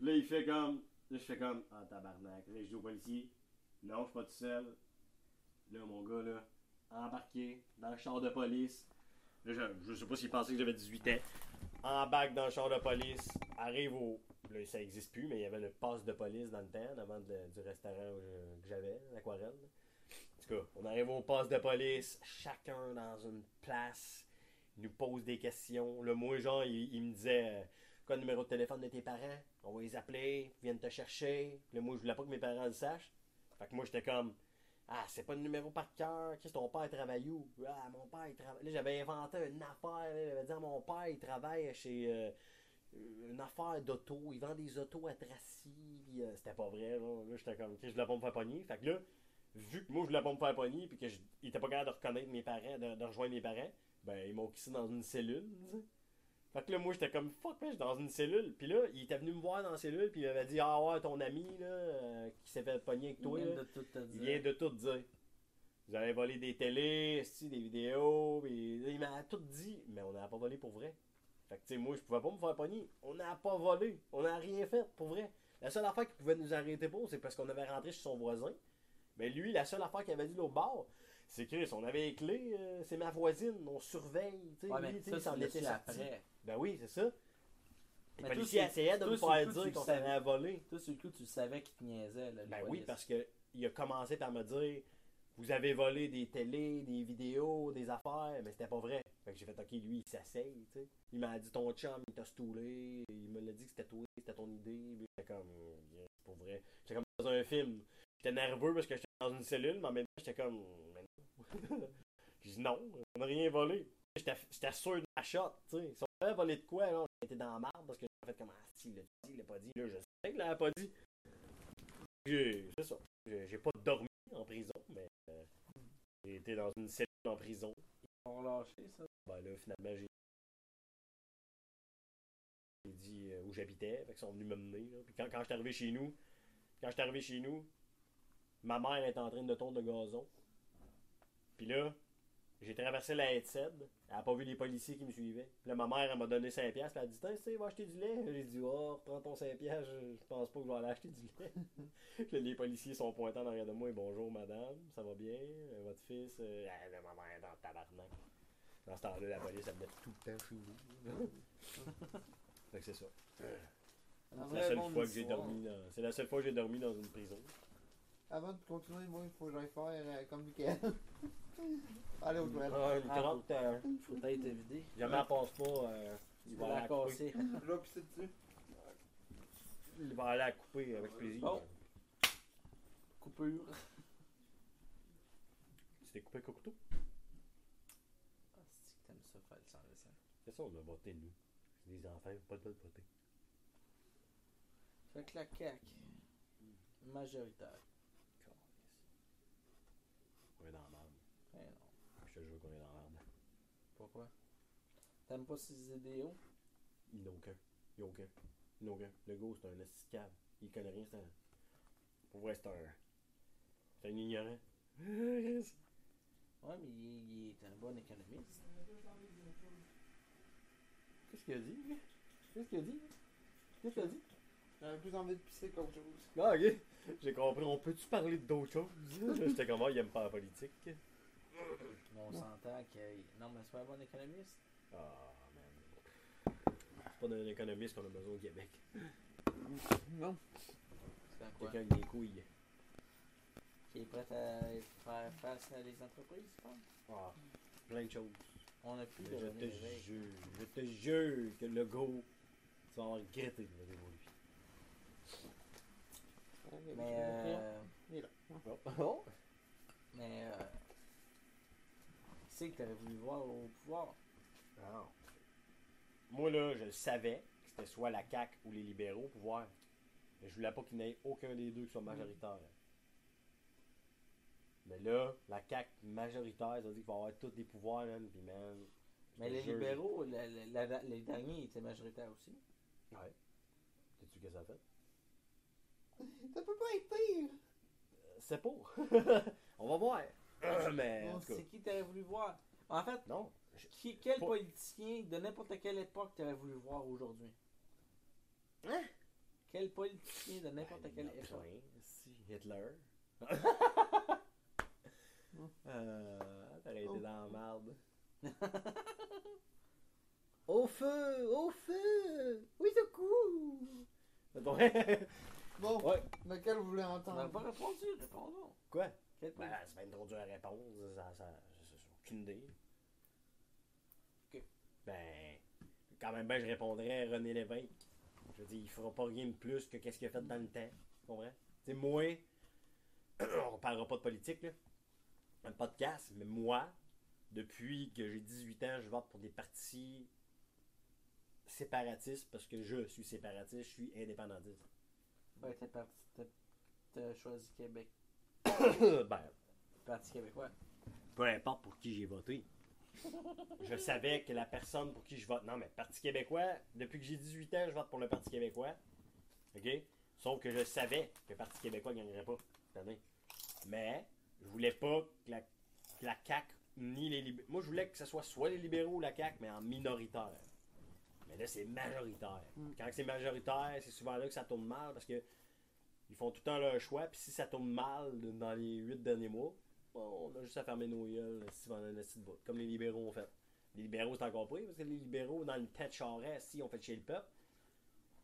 Là, il fait comme. Là, je fais comme. Ah, tabarnak. Là, je dis au policier Non, je suis pas tout seul. Là, mon gars, là, embarqué dans le char de police. Là, je, je sais pas s'il pensait que j'avais 18 ans. Embarque dans le char de police. Arrive au. Là, ça existe plus, mais il y avait le passe de police dans le temps, devant de- du restaurant que j'avais, l'aquarelle. En tout cas, on arrive au poste de police, chacun dans une place, il nous pose des questions. Le moi, genre, il, il me disait euh, Quoi le numéro de téléphone de tes parents? On va les appeler, ils viennent te chercher. Puis là, moi, je voulais pas que mes parents le sachent. Fait que moi, j'étais comme Ah, c'est pas le numéro par cœur. Qu'est-ce que ton père travaille où? Ah, mon père, il travaille. Là, j'avais inventé une affaire. J'avais dit à mon père, il travaille chez. euh, une affaire d'auto, il vend des autos à Tracy, euh, c'était pas vrai, là, là j'étais comme, Ok, je voulais pas me faire pogner, fait que là, vu que moi je voulais pas me faire pogner, puis il était pas capable de reconnaître mes parents, de, de rejoindre mes parents, ben ils m'ont quitté dans une cellule. Fait que là, moi j'étais comme, fuck, man, je suis dans une cellule, puis là, il était venu me voir dans la cellule, puis il m'avait dit, ah ouais, ton ami, là, euh, qui s'est fait pogner avec toi, Il vient là, de tout te il dire. vient de tout dire. Vous avez volé des télés, des vidéos, puis il m'a tout dit, mais on n'a pas volé pour vrai. Fait que, tu sais, moi, je pouvais pas me faire pogner. On n'a pas volé. On n'a rien fait, pour vrai. La seule affaire qui pouvait nous arrêter pour, c'est parce qu'on avait rentré chez son voisin. Mais lui, la seule affaire qu'il avait dit l'autre bord, c'est que on avait les clés, euh, c'est ma voisine, on surveille, tu sais. Ouais, lui, ça, c'est était après. Ben oui, c'est ça. Les Mais policiers essayaient de me faire dire qu'on s'avait volé. Toi, sur le coup, tu savais qu'il te niaisait, là. Ben oui, parce que il a commencé par me dire Vous avez volé des télés, des vidéos, des affaires, mais c'était pas vrai. Fait que j'ai fait OK, lui, il sais. Il m'a dit Ton chum, il t'a stoulé. Il me l'a dit que c'était toi, c'était ton idée. J'étais comme Yeah, C'est pas vrai. J'étais comme dans un film. J'étais nerveux parce que j'étais dans une cellule, mais en même temps, j'étais comme non. *laughs* J'ai dit Non, on n'a rien volé. J'étais j'étais sûr de la shot, tu sais. Si on avait volé de quoi, là, on était dans la marde parce que j'ai fait comme Ah, si, il l'a dit, il l'a pas dit. Là, je sais qu'il l'a pas dit. C'est ça. J'ai pas dormi en prison, mais euh, j'ai été dans une cellule en prison. Ils ont lâché, ça? Ben là, finalement, j'ai dit euh, où j'habitais, fait qu'ils sont venus me mener. Puis quand, quand je suis arrivé chez nous, quand je suis arrivé chez nous, ma mère est en train de tondre le gazon. Puis là, j'ai traversé la Head elle a pas vu les policiers qui me suivaient. Puis là, ma mère, elle m'a donné 5$, piastres, puis elle a dit Tiens, tu sais, va acheter du lait. J'ai dit Oh, prends ton 5$, piastres, je, je pense pas que je vais aller acheter du lait. *laughs* Puis là, les policiers sont pointant en arrière de moi et bonjour madame, ça va bien, Euh, votre fils, euh, là, ma mère est dans le tabarnak. Dans ce temps-là, la police, elle venait tout le temps chez nous. *laughs* fait que c'est ça. C'est la vrai seule bon fois que j'ai histoire. dormi dans... C'est la seule fois que j'ai dormi dans une prison. Avant de continuer, moi, il faut que j'aille faire euh, comme Mickaël. *laughs* Allez aux toilettes. Ah, une Ah, crotte, euh, Faut peut-être éviter. jamais elle passe pas, euh, il va la casser. Je vais pisser dessus. Il va aller la couper avec plaisir. Bon. Coupure. C'était coupé avec un couteau? Ah, c'est que t'aimes ça faire le sang de sang? C'est ça, on a voté, nous. C'est des enfants, pas de voter. Fait que la CAQ, majoritaire. On est dans la merde. Non. Je te jure qu'on est dans la merde. Pourquoi? T'aimes pas ces idéaux? Il n'a aucun. Il n'a aucun. Il n'a aucun. Le gars, c'est un esticable. Il connaît rien, c'est un. Pour vrai, c'est un. C'est un ignorant. Ouais, mais il, il est un bon économiste. Qu'est-ce qu'il a dit? Qu'est-ce qu'il a dit? Qu'est-ce qu'il a dit? J'avais plus envie de pisser qu'autre chose. Ah, ok. J'ai compris. On peut-tu parler d'autres choses? *laughs* J'étais comme, ah, il aime pas la politique. Mais on s'entend que. Non, mais c'est pas un bon économiste. Ah, man. C'est pas d'un économiste qu'on a besoin au Québec. Non. C'est quoi? Quelqu'un avec des couilles. Qui est prêt à faire face à des entreprises, je pense? Ah, plein de choses. On a plus Je de te René Lévesque. jure, je te jure que le go, tu vas avoir regretté de voter pour Mais, euh, Il est là. Oh. *laughs* mais, euh, qui c'est que t'aurais voulu voir au pouvoir? Ah. Moi, là, je savais que c'était soit la CAQ ou les libéraux au pouvoir. Mais je voulais pas qu'il n'y ait aucun des deux qui soit majoritaire. Mais là, la CAQ majoritaire, ça veut dire qu'il va avoir tous des pouvoirs, man. Puis, je Mais les libéraux, la- la- la- les derniers étaient majoritaires aussi. Ouais. Sais-tu ce que ça fait? *laughs* Ça peut pas être pire. Euh, C'est pas. *laughs* On va voir. Mais, en tout cas, C'est qui t'aurais voulu voir? En fait, non. je- qui, quel Pas- politicien de n'importe quelle époque t'aurais voulu voir aujourd'hui? Hein? Quel politicien de n'importe Ben, quelle il y en a époque? plein. Si, Hitler. *laughs* euh, t'aurais été dans la merde. au feu! Au feu! Oui, c'est cool! Bon, ouais. lequel vous voulez On n'a entendre pas répondu, répondons. Quoi? Quel Ben, politicien? c'est bien trop dur à répondre. Ça, ça, j'ai aucune idée. Ok. Ben, quand même, ben, je répondrais à René Lévesque. Je veux dire, il fera pas rien de plus que qu'est-ce qu'il a fait dans le temps. Tu comprends? Tu sais, moi, *clears throat* on parlera pas de politique, là. Un podcast, mais moi, depuis que j'ai 18 ans, je vote pour des partis séparatistes parce que je suis séparatiste, je suis indépendantiste. Ben, t'es parti, t'as- choisi Québec. *coughs* ben, Parti québécois. peu importe pour qui j'ai voté. Je savais que la personne pour qui je vote. Non, mais Parti québécois, depuis que j'ai 18 ans, je vote pour le Parti québécois. OK? Sauf que je savais que le Parti québécois ne gagnerait pas. Mais je voulais pas que la, que la CAQ ni les libéraux. Moi, je voulais que ce soit soit les libéraux ou la CAQ, mais en minoritaire. Mais là, c'est majoritaire. Quand c'est majoritaire, c'est souvent là que ça tourne mal parce que ils font tout le temps leur choix. Puis si ça tourne mal dans les 8 derniers mois, bon, on a juste à fermer nos gueules si on a un petit bout. Comme les libéraux ont fait. Les libéraux, c'est encore pris parce que les libéraux, dans le tête charrette, si ont fait chez le peuple,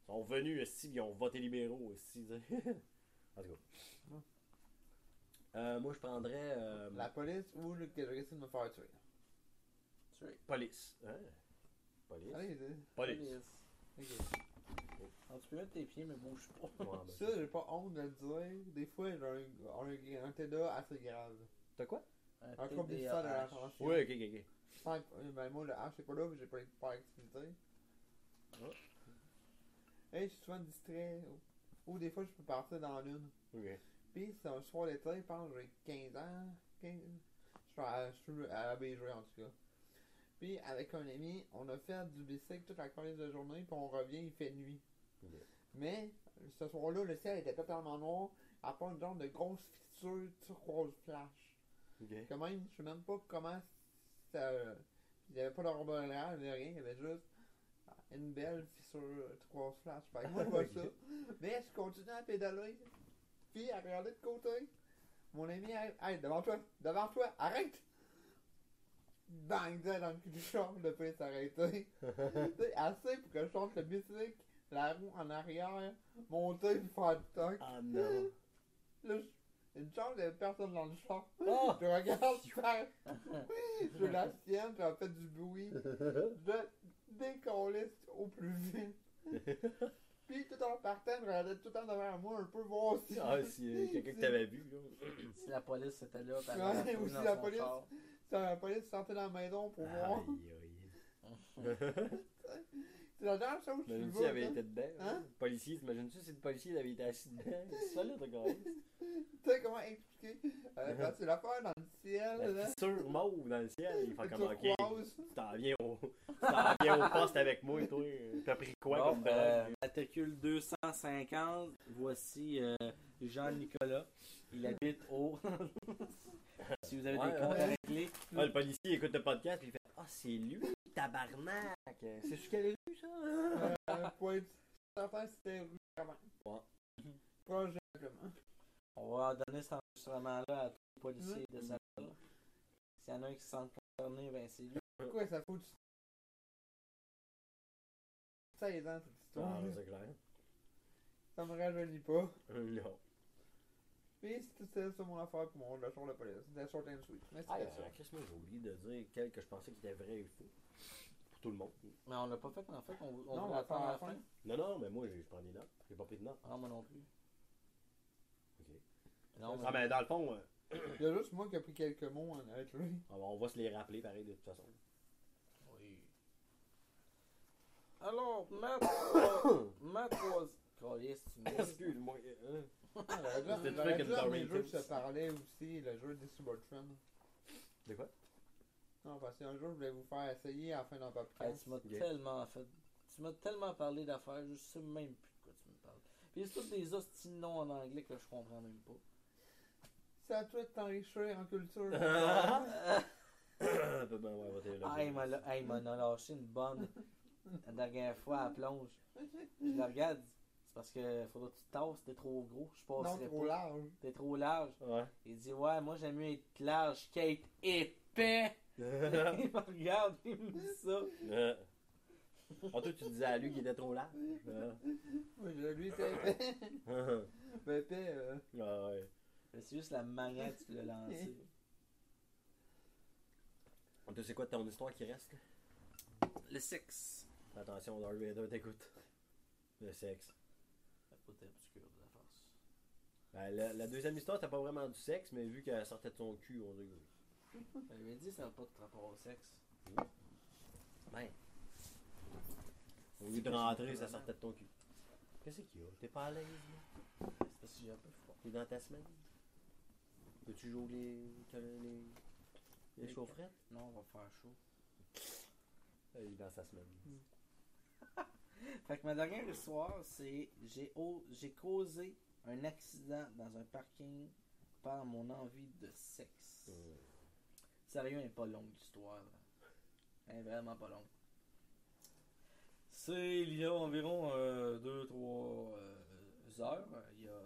sont venus si ils ont voté libéraux aussi. *laughs* en tout cas. Euh, moi, je prendrais euh, La police ou le que je risque de me faire tuer. Tu es. police. Hein? Police. Allez, c'est- Police. Ok. Alors, tu peux mettre tes pieds, mais bouge pas. Ouais, ben, Ça, j'ai pas honte de le dire. Des fois, j'ai un, un, un TDA assez grave. T'as quoi? Un trouble de l'attention. Oui, ok, ok, ok. Cinq- euh, ben, moi, le H, c'est pas là, j'ai pas pas d'activité. Ah. Hey, je suis souvent distrait. Ou, ou des fois, je peux partir dans l'une. Ok. Puis, c'est un soir d'été, je pense que j'ai 15 ans. 15... Je suis à, je suis à la BG, en tout cas. Puis, avec un ami, on a fait du bicycle toute la colline de journée, puis on revient, il fait nuit. Mais, ce soir-là, le ciel était totalement noir, à part une genre de grosse fissure turquoise flash. Ok. Quand même, je sais même pas comment ça. Il n'y avait pas d'arboréal, il n'y avait rien, il y avait juste une belle fissure turquoise flash. Fait que moi, je vois Ok. ça. Mais je continue à pédaler. Puis à regarder de côté. Mon ami, hey, devant toi, devant toi, arrête! Bang, dans le cul du char, le. *laughs* Tu sais, assez pour que je change le bicycle, la roue en arrière, monter puis faire le toc. Ah non. Là, je- une chance, il n'y avait personne dans le char. Oh! *laughs* Je regarde faire. *laughs* Je la sienne, puis elle fait du bruit. Je décollais au plus vite. Puis tout en partant, je regardais tout le temps devant moi un peu voir si. Ah, si quelqu'un que t'avais vu, là. Si la police était là, elle Ouais, ou si la police- char. Si la police sortait dans la maison pour voir. Aïe, aïe. *laughs* C'est la dernière chose que tu vois. il avait été dedans. Hein? Policier, t'imagines-tu si le policier avait été assis dedans? C'est solide, regarde. *laughs* Tu sais comment expliquer? Euh, *laughs* quand tu l'affaire dans le ciel, La là. fissure mauve dans le ciel, il fait comme ok. Tu t'en viens au, tu t'en viens au poste avec moi et toi. T'as pris quoi Bon, comme euh, matricule 250, voici euh, Jean-Nicolas. Il habite au. Si vous avez Ouais, des comptes ouais. à régler, Ah, le policier écoute le podcast et il fait Ah, c'est lui, tabarnak! C'est sur quelle rue ça? Euh, point c'était rue Cravant. Ouais. Règlement. on va donner cet enregistrement-là à tous les policiers de sa ville. S'il y en a un qui se sent concerné, ben c'est lui. Pourquoi ça fout du. 16 ans, cette histoire. Ah, c'est clair. Ça me rajeunit pas. Euh, Non. Puis c'était ça mon affaire pour mon le jour de police. C'était short and sweet. Mais Ah, c'était euh, ça. que j'ai oublié de dire quel que je pensais qu'il était vrai et faux? Pour tout le monde. Mais on l'a pas fait en fait, on, on Non, on voulait va faire attendre à la fin. Non, non, mais moi, j'ai- je prends des notes. J'ai pas pris de notes. Ah, moi non plus. Ok. Non, Ah, mais dans le fond, euh, Il y a juste moi qui a pris quelques mots en avec lui. *coughs* on va- on va se les rappeler pareil de toute façon. Oui. Alors, ma *coughs* ma *coughs* troisième. Caliste, tu me dis. Excuse-moi. euh, Ah, J'aurais dû- C'était comme dans mes jeux Tips. se parlait aussi, le jeu des Subaltern. De quoi? Non, parce qu'un jour je voulais vous faire essayer à la fin d'un Hey, podcast. tu m'as Ok. tellement fait. Tu m'as tellement parlé d'affaires, je sais même plus de quoi tu me parles. Puis c'est tous des hosties noms en anglais que je comprends même pas. C'est à toi de t'enrichir en culture. *laughs* Ah, m'a hey, il m'en a lâché une bonne la dernière fois à la plonge. *laughs* Je la regarde, parce que faudra que tu te tasses, t'es trop gros, je non, passerai trop pas. large. T'es trop large. Ouais. Il dit ouais, moi j'aime mieux être large qu'être épais. *laughs* il me regarde, il me dit ça. Ah, toi, tu disais à lui qu'il était trop large. Moi, je lui était *laughs* épais. Mais *laughs* épais, euh, Ah, ouais. Mais C'est juste la manière que tu l'as lancé. Toi, c'est quoi ton histoire qui reste? Le sexe. Attention, Darth Vader t'écoute. Le sexe. Obscur de la force. Ben, la, la deuxième histoire, t'as pas vraiment du sexe, mais vu qu'elle sortait de son cul, on dit. Elle lui a dit ça n'a pas de rapport au sexe. Ben. Au lieu de rentrer, ça sortait de ton cul. Qu'est-ce qu'il y a? T'es pas à l'aise, là? C'est parce que j'ai un peu froid. T'es dans ta semaine? Peux-tu jouer les. les. les chaufferettes? Non, on va faire chaud. Euh, Il est dans sa semaine. *laughs* Fait que ma dernière histoire, c'est j'ai j'ai causé un accident dans un parking par mon envie de sexe. Euh, Sérieux, elle est pas longue l'histoire. là. Elle est vraiment pas longue. C'est il y a environ 2-3 heures. Il y a... *laughs*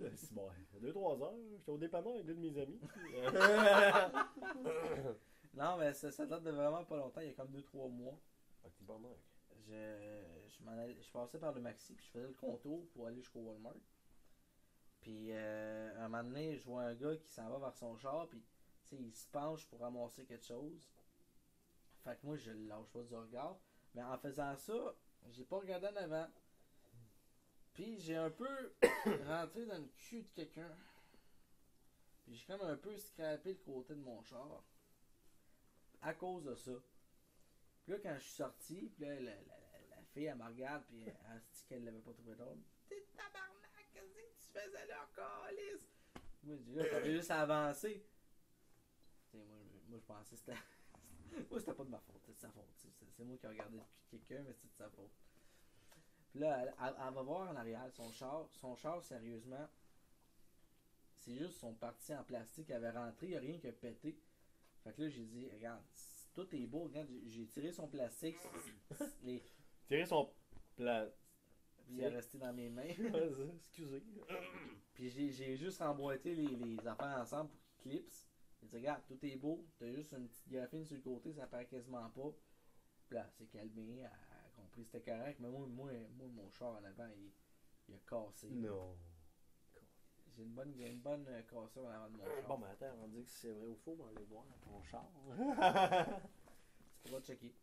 Euh, C'est bon. 2-3 heures, j'étais au dépanneur avec deux de mes amis. *laughs* non, mais ça, ça date de vraiment pas longtemps. Il y a comme 2-3 mois. Ah, t'es bon, mec. Je, je, passais par le Maxi puis je faisais le contour pour aller jusqu'au Walmart. Puis euh, un moment donné, je vois un gars qui s'en va vers son char puis il se penche pour ramasser quelque chose. Fait que moi je le lâche pas du regard. Mais en faisant ça, j'ai pas regardé en avant. Puis j'ai un peu *coughs* rentré dans le cul de quelqu'un. Puis j'ai comme un peu scrappé le côté de mon char. À cause de ça. Puis là, quand je suis sorti, puis là, la, la fille, elle me regarde, puis elle se dit qu'elle l'avait pas trouvé drôle. T'es tabarnak, qu'est-ce que tu faisais là, calice? Moi, je dis, là, t'avais juste à avancer. Tu sais, moi, moi, je pensais que c'était. *laughs* moi, c'était pas de ma faute, c'était de sa faute. C'est- moi qui ai regardé le cul quelqu'un, mais c'était de sa faute. Puis là, elle, va voir en arrière son char. Son char, sérieusement, c'est juste son parti en plastique avait rentré, il n'y a rien qui a pété. Fait que là, j'ai dit, regarde, tout est beau, regarde, j'ai- tiré son plastique, les, Tirer son plat. il est resté dans mes mains. *laughs* Excusez. *clears throat* Puis j'ai, j'ai juste emboîté les, les affaires ensemble pour qu'ils clipsent. J'ai dit, regarde, tout est beau, t'as juste une petite graphine sur le côté, ça paraît quasiment pas. Puis là, c'est calmé, elle a compris que c'était correct, mais moi, moi, moi mon char en avant, il, il a cassé. Non. J'ai une bonne, une bonne cassure en avant de mon char. Bon, mais attends, on dit que c'est vrai ou faux, on va aller voir ton char. *laughs* Tu pourras checker.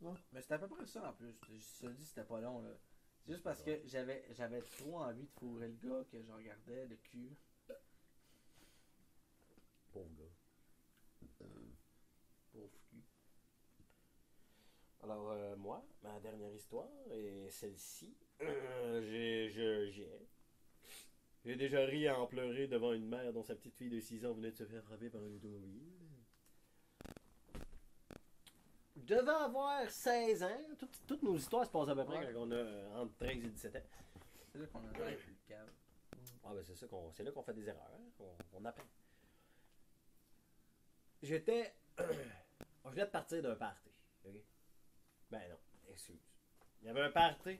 Mais c'était à peu près ça en plus. Je te dis, c'était pas long là. C'est juste parce que j'avais j'avais trop envie de fourrer le gars que je regardais le cul. Pauvre gars. Pauvre cul. histoire, ma dernière histoire, et celle-ci, euh, j'ai, je, j'y ai. J'ai déjà ri à en pleurer devant une mère dont sa petite fille de 6 ans venait de se faire frapper par un automobile. Je devais avoir 16 ans. Toutes, toutes nos histoires se passent à peu près Ouais. quand on a euh, entre 13 et 17 ans. C'est là qu'on a l'air plus calme. Ah ben c'est ça qu'on c'est là qu'on fait des erreurs, hein. on, on apprend. J'étais *clears throat* je venais de partir d'un party, OK? Ben non, excuse. Il y avait un party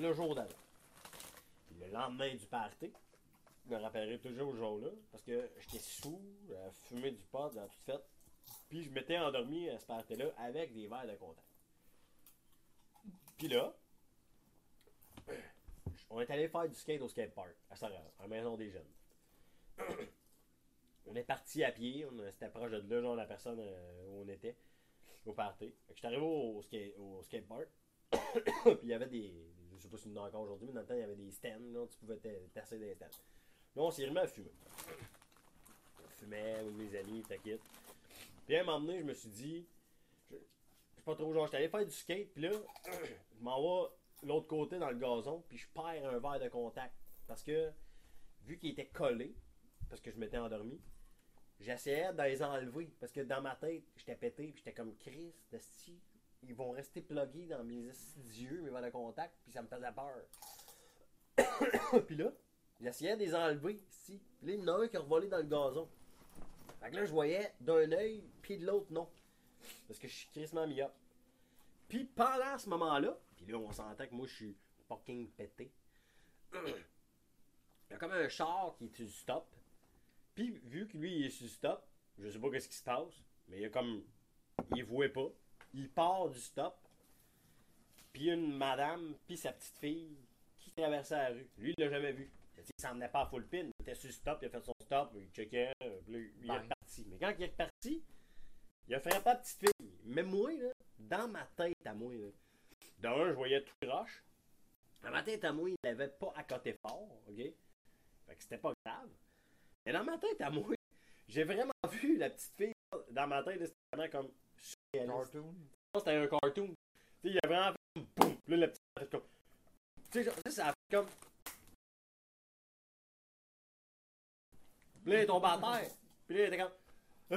le jour d'avant. Le lendemain du party, je me rappellerai toujours ce jour-là parce que j'étais sous, j'avais fumé du pot, j'avais tout fait. Puis je m'étais endormi à ce party-là avec des verres de contact. Puis là, *clears throat* on est allé faire du skate au skatepark à Sorel, à la maison des jeunes. *clears throat* on est parti à pied, on c'était proche de là, genre la personne euh, où on était, au party. Je suis arrivé au, skate, au skatepark, *clears throat* puis il y avait des. Je sais pas si y en encore aujourd'hui, mais dans le temps, il y avait des stands, là, tu pouvais tasser des stands. Là, on s'est remis à fumer. On fumait avec mes amis, t'inquiète. Puis à un moment donné, je me suis dit, je, je sais pas trop, genre, j'étais allé faire du skate, puis là, *clears throat* je m'en vais l'autre côté dans le gazon, puis je perds un verre de contact. Parce que, vu qu'il était collé, parce que je m'étais endormi, j'essayais de les enlever. Parce que dans ma tête, j'étais pété, puis j'étais comme Chris, esti, ils vont rester plugués dans mes d'yeux, mes verres de contact, puis ça me faisait peur. *coughs* puis là, j'essayais de les enlever, si. Puis là, il y en a un qui a revolé dans le gazon. Fait que là, je voyais d'un œil, puis de l'autre, non. Parce que je suis crissement myope. Puis pendant ce moment-là, puis là, on s'entend que moi, je suis fucking pété. Il y a comme un char qui est sur stop. Puis vu que lui, il est sur stop, je sais pas qu'est-ce qui se passe, mais il a comme. Il voit pas. Il part du stop. Puis une madame, puis sa petite fille qui traversait la rue. Lui, il l'a jamais vu. Il s'en venait pas à full pin. Il était sur stop, il a fait son il checkait, euh, il est reparti. Mais quand il est reparti, il a fait pas la petite fille. Mais moi, là, dans ma tête à moi, là, d'un, je voyais tout croche. Dans ma tête à moi, il n'avait pas à côté fort, ok? Fait que c'était pas grave. Mais dans ma tête à moi, *laughs* j'ai vraiment vu la petite fille. Dans ma tête, c'était vraiment comme surréaliste. Cartoon. C'était un cartoon. Tu sais, il a vraiment fait comme boum. Là, la petite fait comme. Tu sais, ça a fait comme. Puis là, il est tombé à terre. Puis là, il était comme.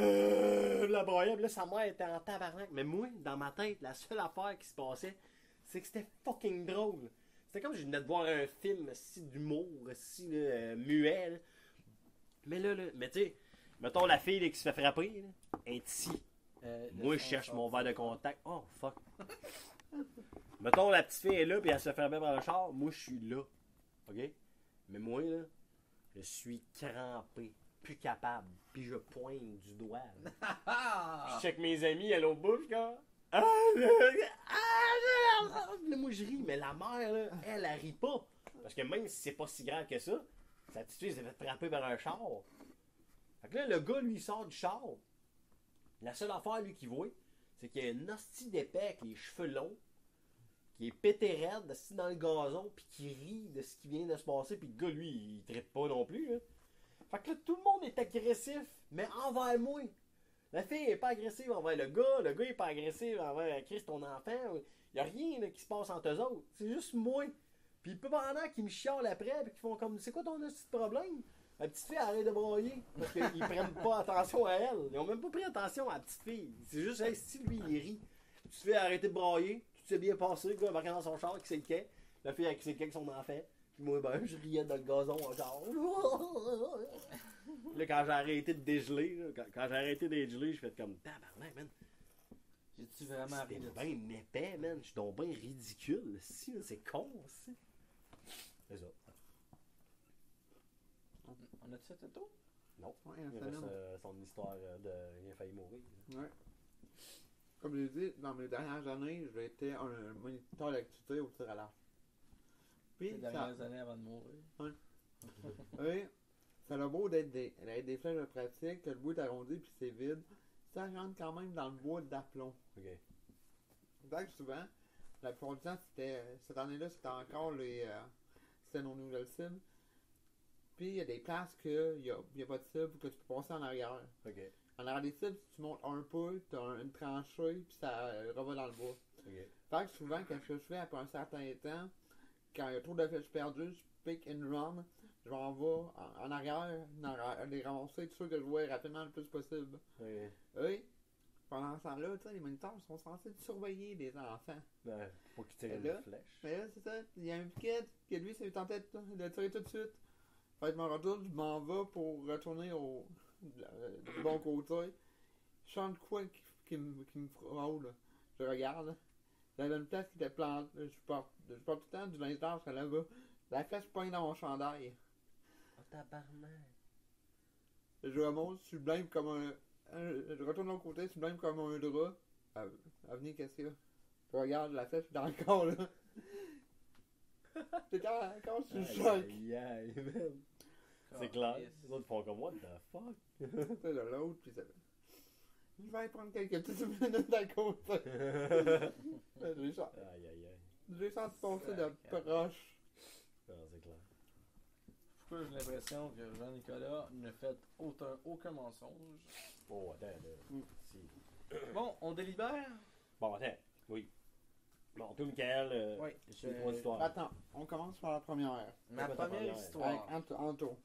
Euh, la. Puis là, sa mère était en tabarnak. Mais moi, dans ma tête, la seule affaire qui se passait, c'est que c'était fucking drôle. C'était comme si je venais de voir un film si d'humour, si euh, muet. là. Mais là, là, mais tu sais, mettons la fille là, qui se fait frapper, là, est ici. Euh, Moi, je cherche mon verre de contact. Oh, fuck. Mettons, la petite fille est là, puis elle se fait faire par le char. Moi, je suis là. OK? Mais moi, là, je suis crampé, plus capable. Puis je pointe du doigt. *laughs* là. Ah! Je check mes amis à l'autre bouche, quand. Ah, là, ah, là. Là, moi, je ris, mais la mère, là, elle, elle rit pas. Parce que même si c'est pas si grave que ça, sa petite fille s'est fait frapper par un char. Fait que là, le gars, lui, il sort du char. La seule affaire, lui, qu'il voit, c'est qu'il y a une hostie d'épée avec les cheveux longs, qui est pété raide, assis dans le gazon, puis qui rit de ce qui vient de se passer, puis le gars, lui, il traite pas non plus. Là. Fait que là, tout le monde est agressif, mais envers moi. La fille est pas agressive envers le gars, le gars est pas agressif envers Chris, ton enfant. Y a rien là, qui se passe entre eux autres. C'est juste moi. Puis pendant qu'ils me chialent après, puis qu'ils font comme C'est quoi ton petit problème? La petite fille arrête de broyer. Parce qu'ils *laughs* prennent pas attention à elle. Ils ont même pas pris attention à la petite fille. C'est juste, hey, si lui, il rit. Tu te fais arrêter de broyer. Tout s'est bien passé. Le gars embarqué dans son char, qui c'est le quai. La fille avec c'est le quai avec son enfant. Puis moi, ben, je riais dans le gazon encore. Là, quand j'ai arrêté de dégeler, là, quand, quand j'ai arrêté de dégeler, je fais comme tabarnak, man. J'ai-tu vraiment ri C'était bien épais, man. Je suis donc bien ridicule. Si, c'est con, si. C'est ça. On a-tu fait le tour? Non. Ouais, Il reste euh, son histoire euh, de. Il a failli mourir. Ouais. Comme je l'ai dit, dans mes dernières années, j'ai été un moniteur d'activité au tir à l'arc. Puis, Les ça, dernières années avant de mourir. oui, ça a beau d'être des, d'être des flèches de pratique, que le bout est arrondi puis c'est vide, ça rentre quand même dans le bois d'aplomb. Ok. Donc souvent, la plupart du temps, c'était, cette année-là, c'était encore les, euh, c'était nos nouvelles cibles. Puis il y a des places qu'il n'y a, y a pas de cible que tu peux passer en arrière. Ok. En arrière des cibles, si tu montes un peu, tu as une tranchée, puis ça euh, revient dans le bois. Ok. Fait que souvent, quand je fais après un certain temps, quand il y a trop de flèches perdues, je pick and run, je m'en vais en, en arrière, les ramasser, tout sûr que je vois rapidement le plus possible. Ouais. Oui. Pendant ce temps-là, tu sais, les moniteurs sont censés surveiller les enfants. Ouais, faut qu'il tire Et une flèche. Mais là, c'est ça, il y a un kid que lui, c'est tenté de, de tirer tout de suite. Fait que je me retourne, je m'en vais pour retourner au du bon côté. Je sens de quoi qui, qui, me- qui me frôle. Je regarde. J'avais une place qui était plantée. Je porte, je porte tout le temps du linge d'arche là-bas. La flèche pogne dans mon chandail. Oh, tabarnak. Je remonte, blême comme un. un- je retourne de l'autre côté, blême comme un drap. À, à venir, qu'est-ce qu'il y a? Je regarde la flèche dans le corps là. *laughs* Quand, quand je suis choc. Aïe, aïe. C'est clair. Les autres font comme, what the fuck? *laughs* C'est de l'autre, puis ça. Je vais prendre quelques petites minutes à côté. *laughs* J'ai senti- Aïe, aïe, aïe. j'ai senti passer de proche. Non, c'est clair. Pourquoi j'ai l'impression que Jean-Nicolas ne fait aucun, aucun mensonge? Oh, attends, là. Mm. Si. Bon, on délibère? Bon, attends. Oui. Bon, toi, Michael, euh, Oui. c'est ton histoire. Attends, on commence par la première. Ma première première? histoire? Avec Ant- Anto.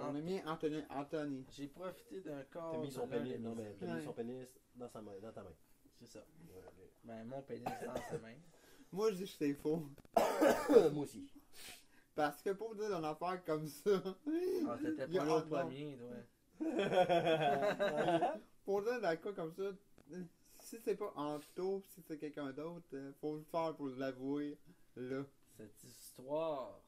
On a mis Anthony. Anthony. J'ai profité d'un corps. T'as mis son pénis, non, mais t'as mis son pénis dans, sa main, dans ta main. C'est ça. Ouais. Ben, mon pénis dans sa main. *laughs* Moi, je dis que c'est faux. *coughs* Moi aussi. Parce que pour dire une affaire comme ça, Ah, t'étais pas là au premier, toi. *laughs* pour dire d'un cas comme ça, si c'est pas Anto, si c'est quelqu'un d'autre, euh, faut le faire pour l'avouer. Là. Cette histoire,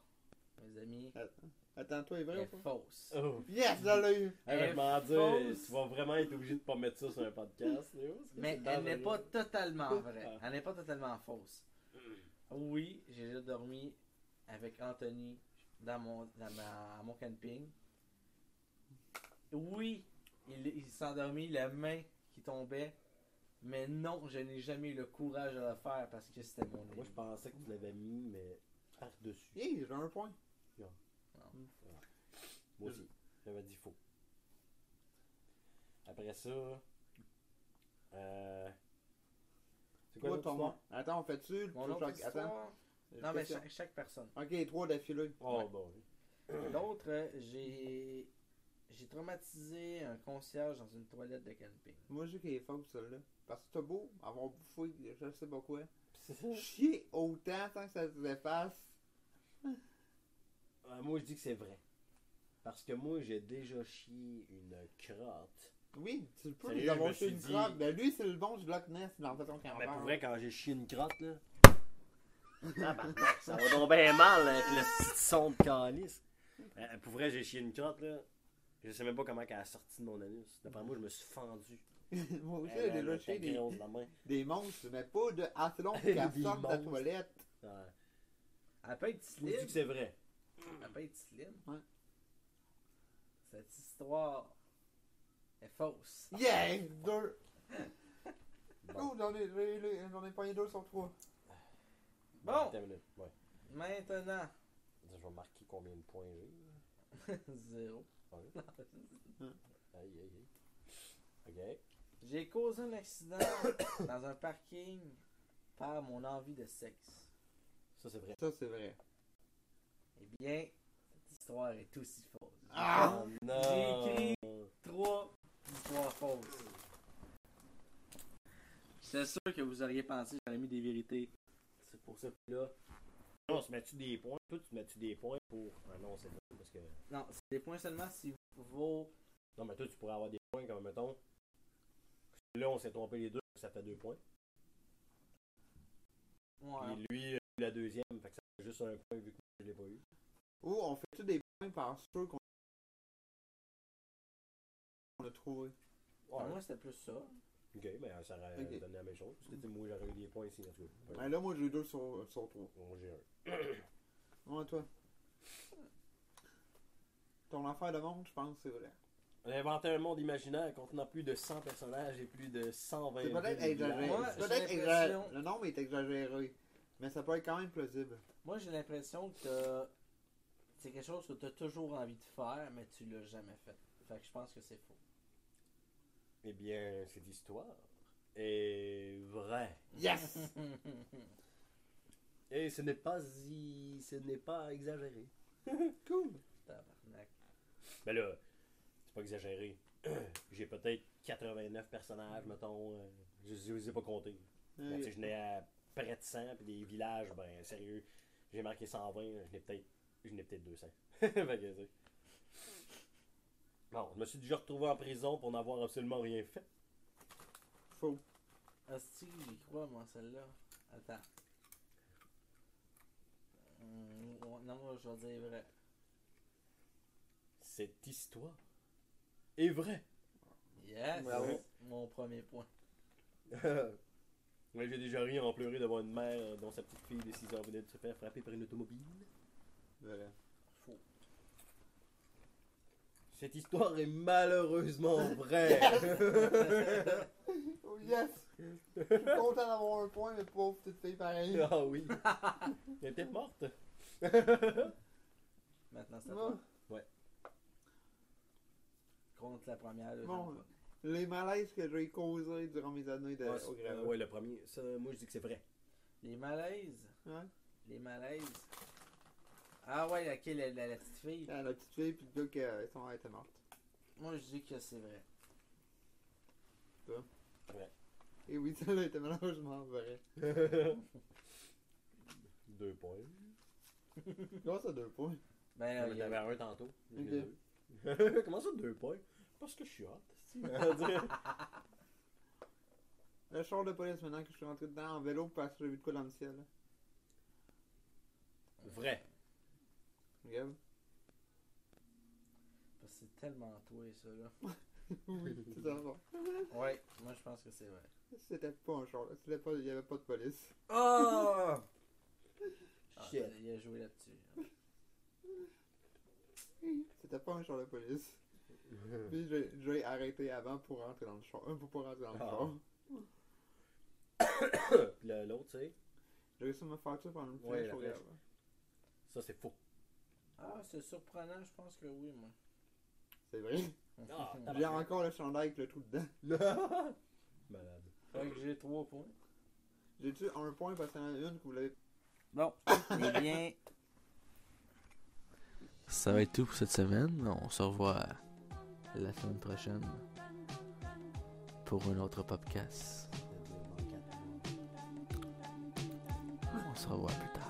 mes amis, Attends, toi, est vrai est ou pas? fausse. oh. Yes, je l'ai eu! Hey, m'en Elle dire, fausse. tu vas vraiment être obligé de pas mettre ça sur un podcast, Léo. parce que Mais c'est elle n'est pas dangereux. totalement *laughs* vraie. Elle n'est pas totalement fausse. Oui, j'ai déjà dormi avec Anthony dans mon, dans ma- à mon camping. Oui, il, il s'est endormi, la main qui tombait. Mais non, je n'ai jamais eu le courage de le faire parce que c'était mon Moi, je pensais que tu l'avais mis, mais par-dessus. Hey, j'ai un point. Moi aussi. J'avais dit faux. Après ça. Euh. C'est quoi ton histoire? Attends, on fait-tu? Mon tu- autre chaque- Attends. Non, mais chaque, chaque personne. Ok, trois d'affilée. Oh, Ouais. bon. oui. *coughs* L'autre, j'ai j'ai traumatisé un concierge dans une toilette de camping. Moi, je dis qu'il est faux, celle-là. Parce que t'as beau avoir bouffé, je sais pas quoi. *laughs* Chier autant sans que ça se efface. Euh, moi, je dis que c'est vrai. Parce que moi, j'ai déjà chié une crotte. Oui, tu peux Sérieux, nous je me suis une dit- crotte. Ben lui, c'est le bon du Loch Ness dans le façon qu'il en Mais pour vrai, quand j'ai chié une crotte, là. *laughs* Tabarnak, ça va donc bien mal avec le petit son de calice. Euh, pour vrai, j'ai chié une crotte, là. Je sais même pas comment elle a sorti de mon anus. D'après moi, je me suis fendu. *laughs* Moi aussi, Elle, j'ai déjà chié des, grosse, la main. des monstres, mais pas de pour *laughs* qu'elle Des sorte de la monstres. toilette. Ouais. Elle peut être je dis que c'est vrai. Elle peut être slim. Ouais. Cette histoire est fausse. Yeah! Deux! *laughs* Bon. Oh, j'en ai, j'en ai pogné deux sur trois. Bon. Attends une minute. Ouais. Maintenant, Je vais marquer combien de points j'ai. *laughs* zéro. Ouais. *laughs* Aïe, aïe, aïe. Ok. J'ai causé un accident *coughs* dans un parking par mon envie de sexe. Ça, c'est vrai. Ça, c'est vrai. Eh bien, histoire est aussi fausse. Ah! Oh, non! J'ai écrit trois histoires fausses. C'est sûr que vous auriez pensé que j'aurais mis des vérités. C'est pour ça que là. Non, se mets-tu des points? Toi, tu mets-tu des points pour. Ah non, c'est. Parce que. Non, c'est des points seulement si vos. Non, mais toi, tu pourrais avoir des points comme mettons. Là, on s'est trompé les deux, ça fait deux points. Ouais. Et lui, euh, la deuxième, fait que ça fait juste un point vu que je l'ai pas eu. Ou on fait tous des points par ceux qu'on on a trouvé. Ouais. Moi, c'était plus ça. Ok, ben ça aurait Ok. donné la même chose. Parce que tu sais, moi, j'aurais eu des points ici, en tout cas. Ben là, moi, j'ai deux sur, sur trois. Bon, j'ai un. *clears throat* Ouais, toi. Ton affaire de monde, je pense que c'est vrai. On a inventé un monde imaginaire contenant plus de 100 personnages et plus de 120 C'est peut-être villes exagéré. villages. Moi, C'est j'ai peut-être l'impression- exagéré. Le nombre est exagéré. Mais ça peut être quand même plausible. Moi, j'ai l'impression que t'as- c'est quelque chose que tu as toujours envie de faire, mais tu l'as jamais fait. Fait que je pense que c'est faux. Eh bien, cette histoire est vraie. Yes! *laughs* Et ce n'est pas y- ce n'est pas exagéré. *laughs* Cool. Tabarnak. Ben là, c'est pas exagéré. *clears throat* J'ai peut-être 89 personnages, mettons. euh, je, je les ai pas comptés. Bon, tu sais, je n'ai à près de 100, puis des villages, ben sérieux, j'ai marqué 120, je n'ai peut-être je n'ai peut-être 200. *laughs* Fait que, tu sais. Bon, je me suis déjà retrouvé en prison pour n'avoir absolument rien fait. Faux. Asti, j'y crois, moi, celle-là. Attends. Hum, ouais, non, moi, je vais dire vrai. Cette histoire est vraie. Yes! Bravo. Mon premier point. *laughs* Ouais, j'ai déjà ri en pleuré devant une mère euh, dont sa petite fille de 6 ans venait de se faire frapper par une automobile. Voilà. Faux. Cette histoire est malheureusement *laughs* vraie. *laughs* Oh yes! Je suis content d'avoir un point, mais pauvre petite fille pareil. ah oui. Elle peut-être morte. Maintenant, c'est Bon. toi. Contre la première. Bon. Les malaises que j'ai causés durant mes années de, Ouais, euh, ouais, le premier. Ça, moi, je dis que c'est vrai. Les malaises? Ouais. Les malaises? Ah ouais, laquelle, la, la, la petite fille. Ah, la petite fille puis le gars qui euh, son était morte. Moi, je dis que c'est vrai. Et oui, celle-là était malheureusement vraie. *laughs* Deux points. *laughs* Comment ça, deux points? Ben, Il là, y a- avait un tantôt. J'ai Ok. deux. *laughs* Comment ça, deux points? Parce que je suis hot. si. Le char de police maintenant que je suis rentré dedans en vélo parce que j'ai vu de quoi dans le ciel. là. vrai. Regarde. parce que c'est tellement toi, ça, là. *laughs* oui, c'est ça. bon. Ouais, moi, je pense que c'est vrai. C'était pas un char, là. C'était pas, il y avait pas de police. Oh! *laughs* Ah, Shit. Il a joué là-dessus. C'était pas un char de police. *laughs* Puis j'ai arrêté avant pour rentrer dans le char. euh, pour pas rentrer dans le Ah. char. *coughs* L'autre, c'est. J'ai réussi à me faire ça pendant une Ouais. Ça, c'est faux. Ah, c'est surprenant, je pense que oui, moi. C'est vrai? *laughs* Ah, J'ai encore le chandail avec le trou dedans. *laughs* Malade. Fait que j'ai trois points. J'ai-tu un point parce qu'il y en a une que vous l'avez. Bon, *laughs* eh bien. Ça va être tout pour cette semaine. On se revoit la semaine prochaine pour un autre podcast. On se revoit plus tard.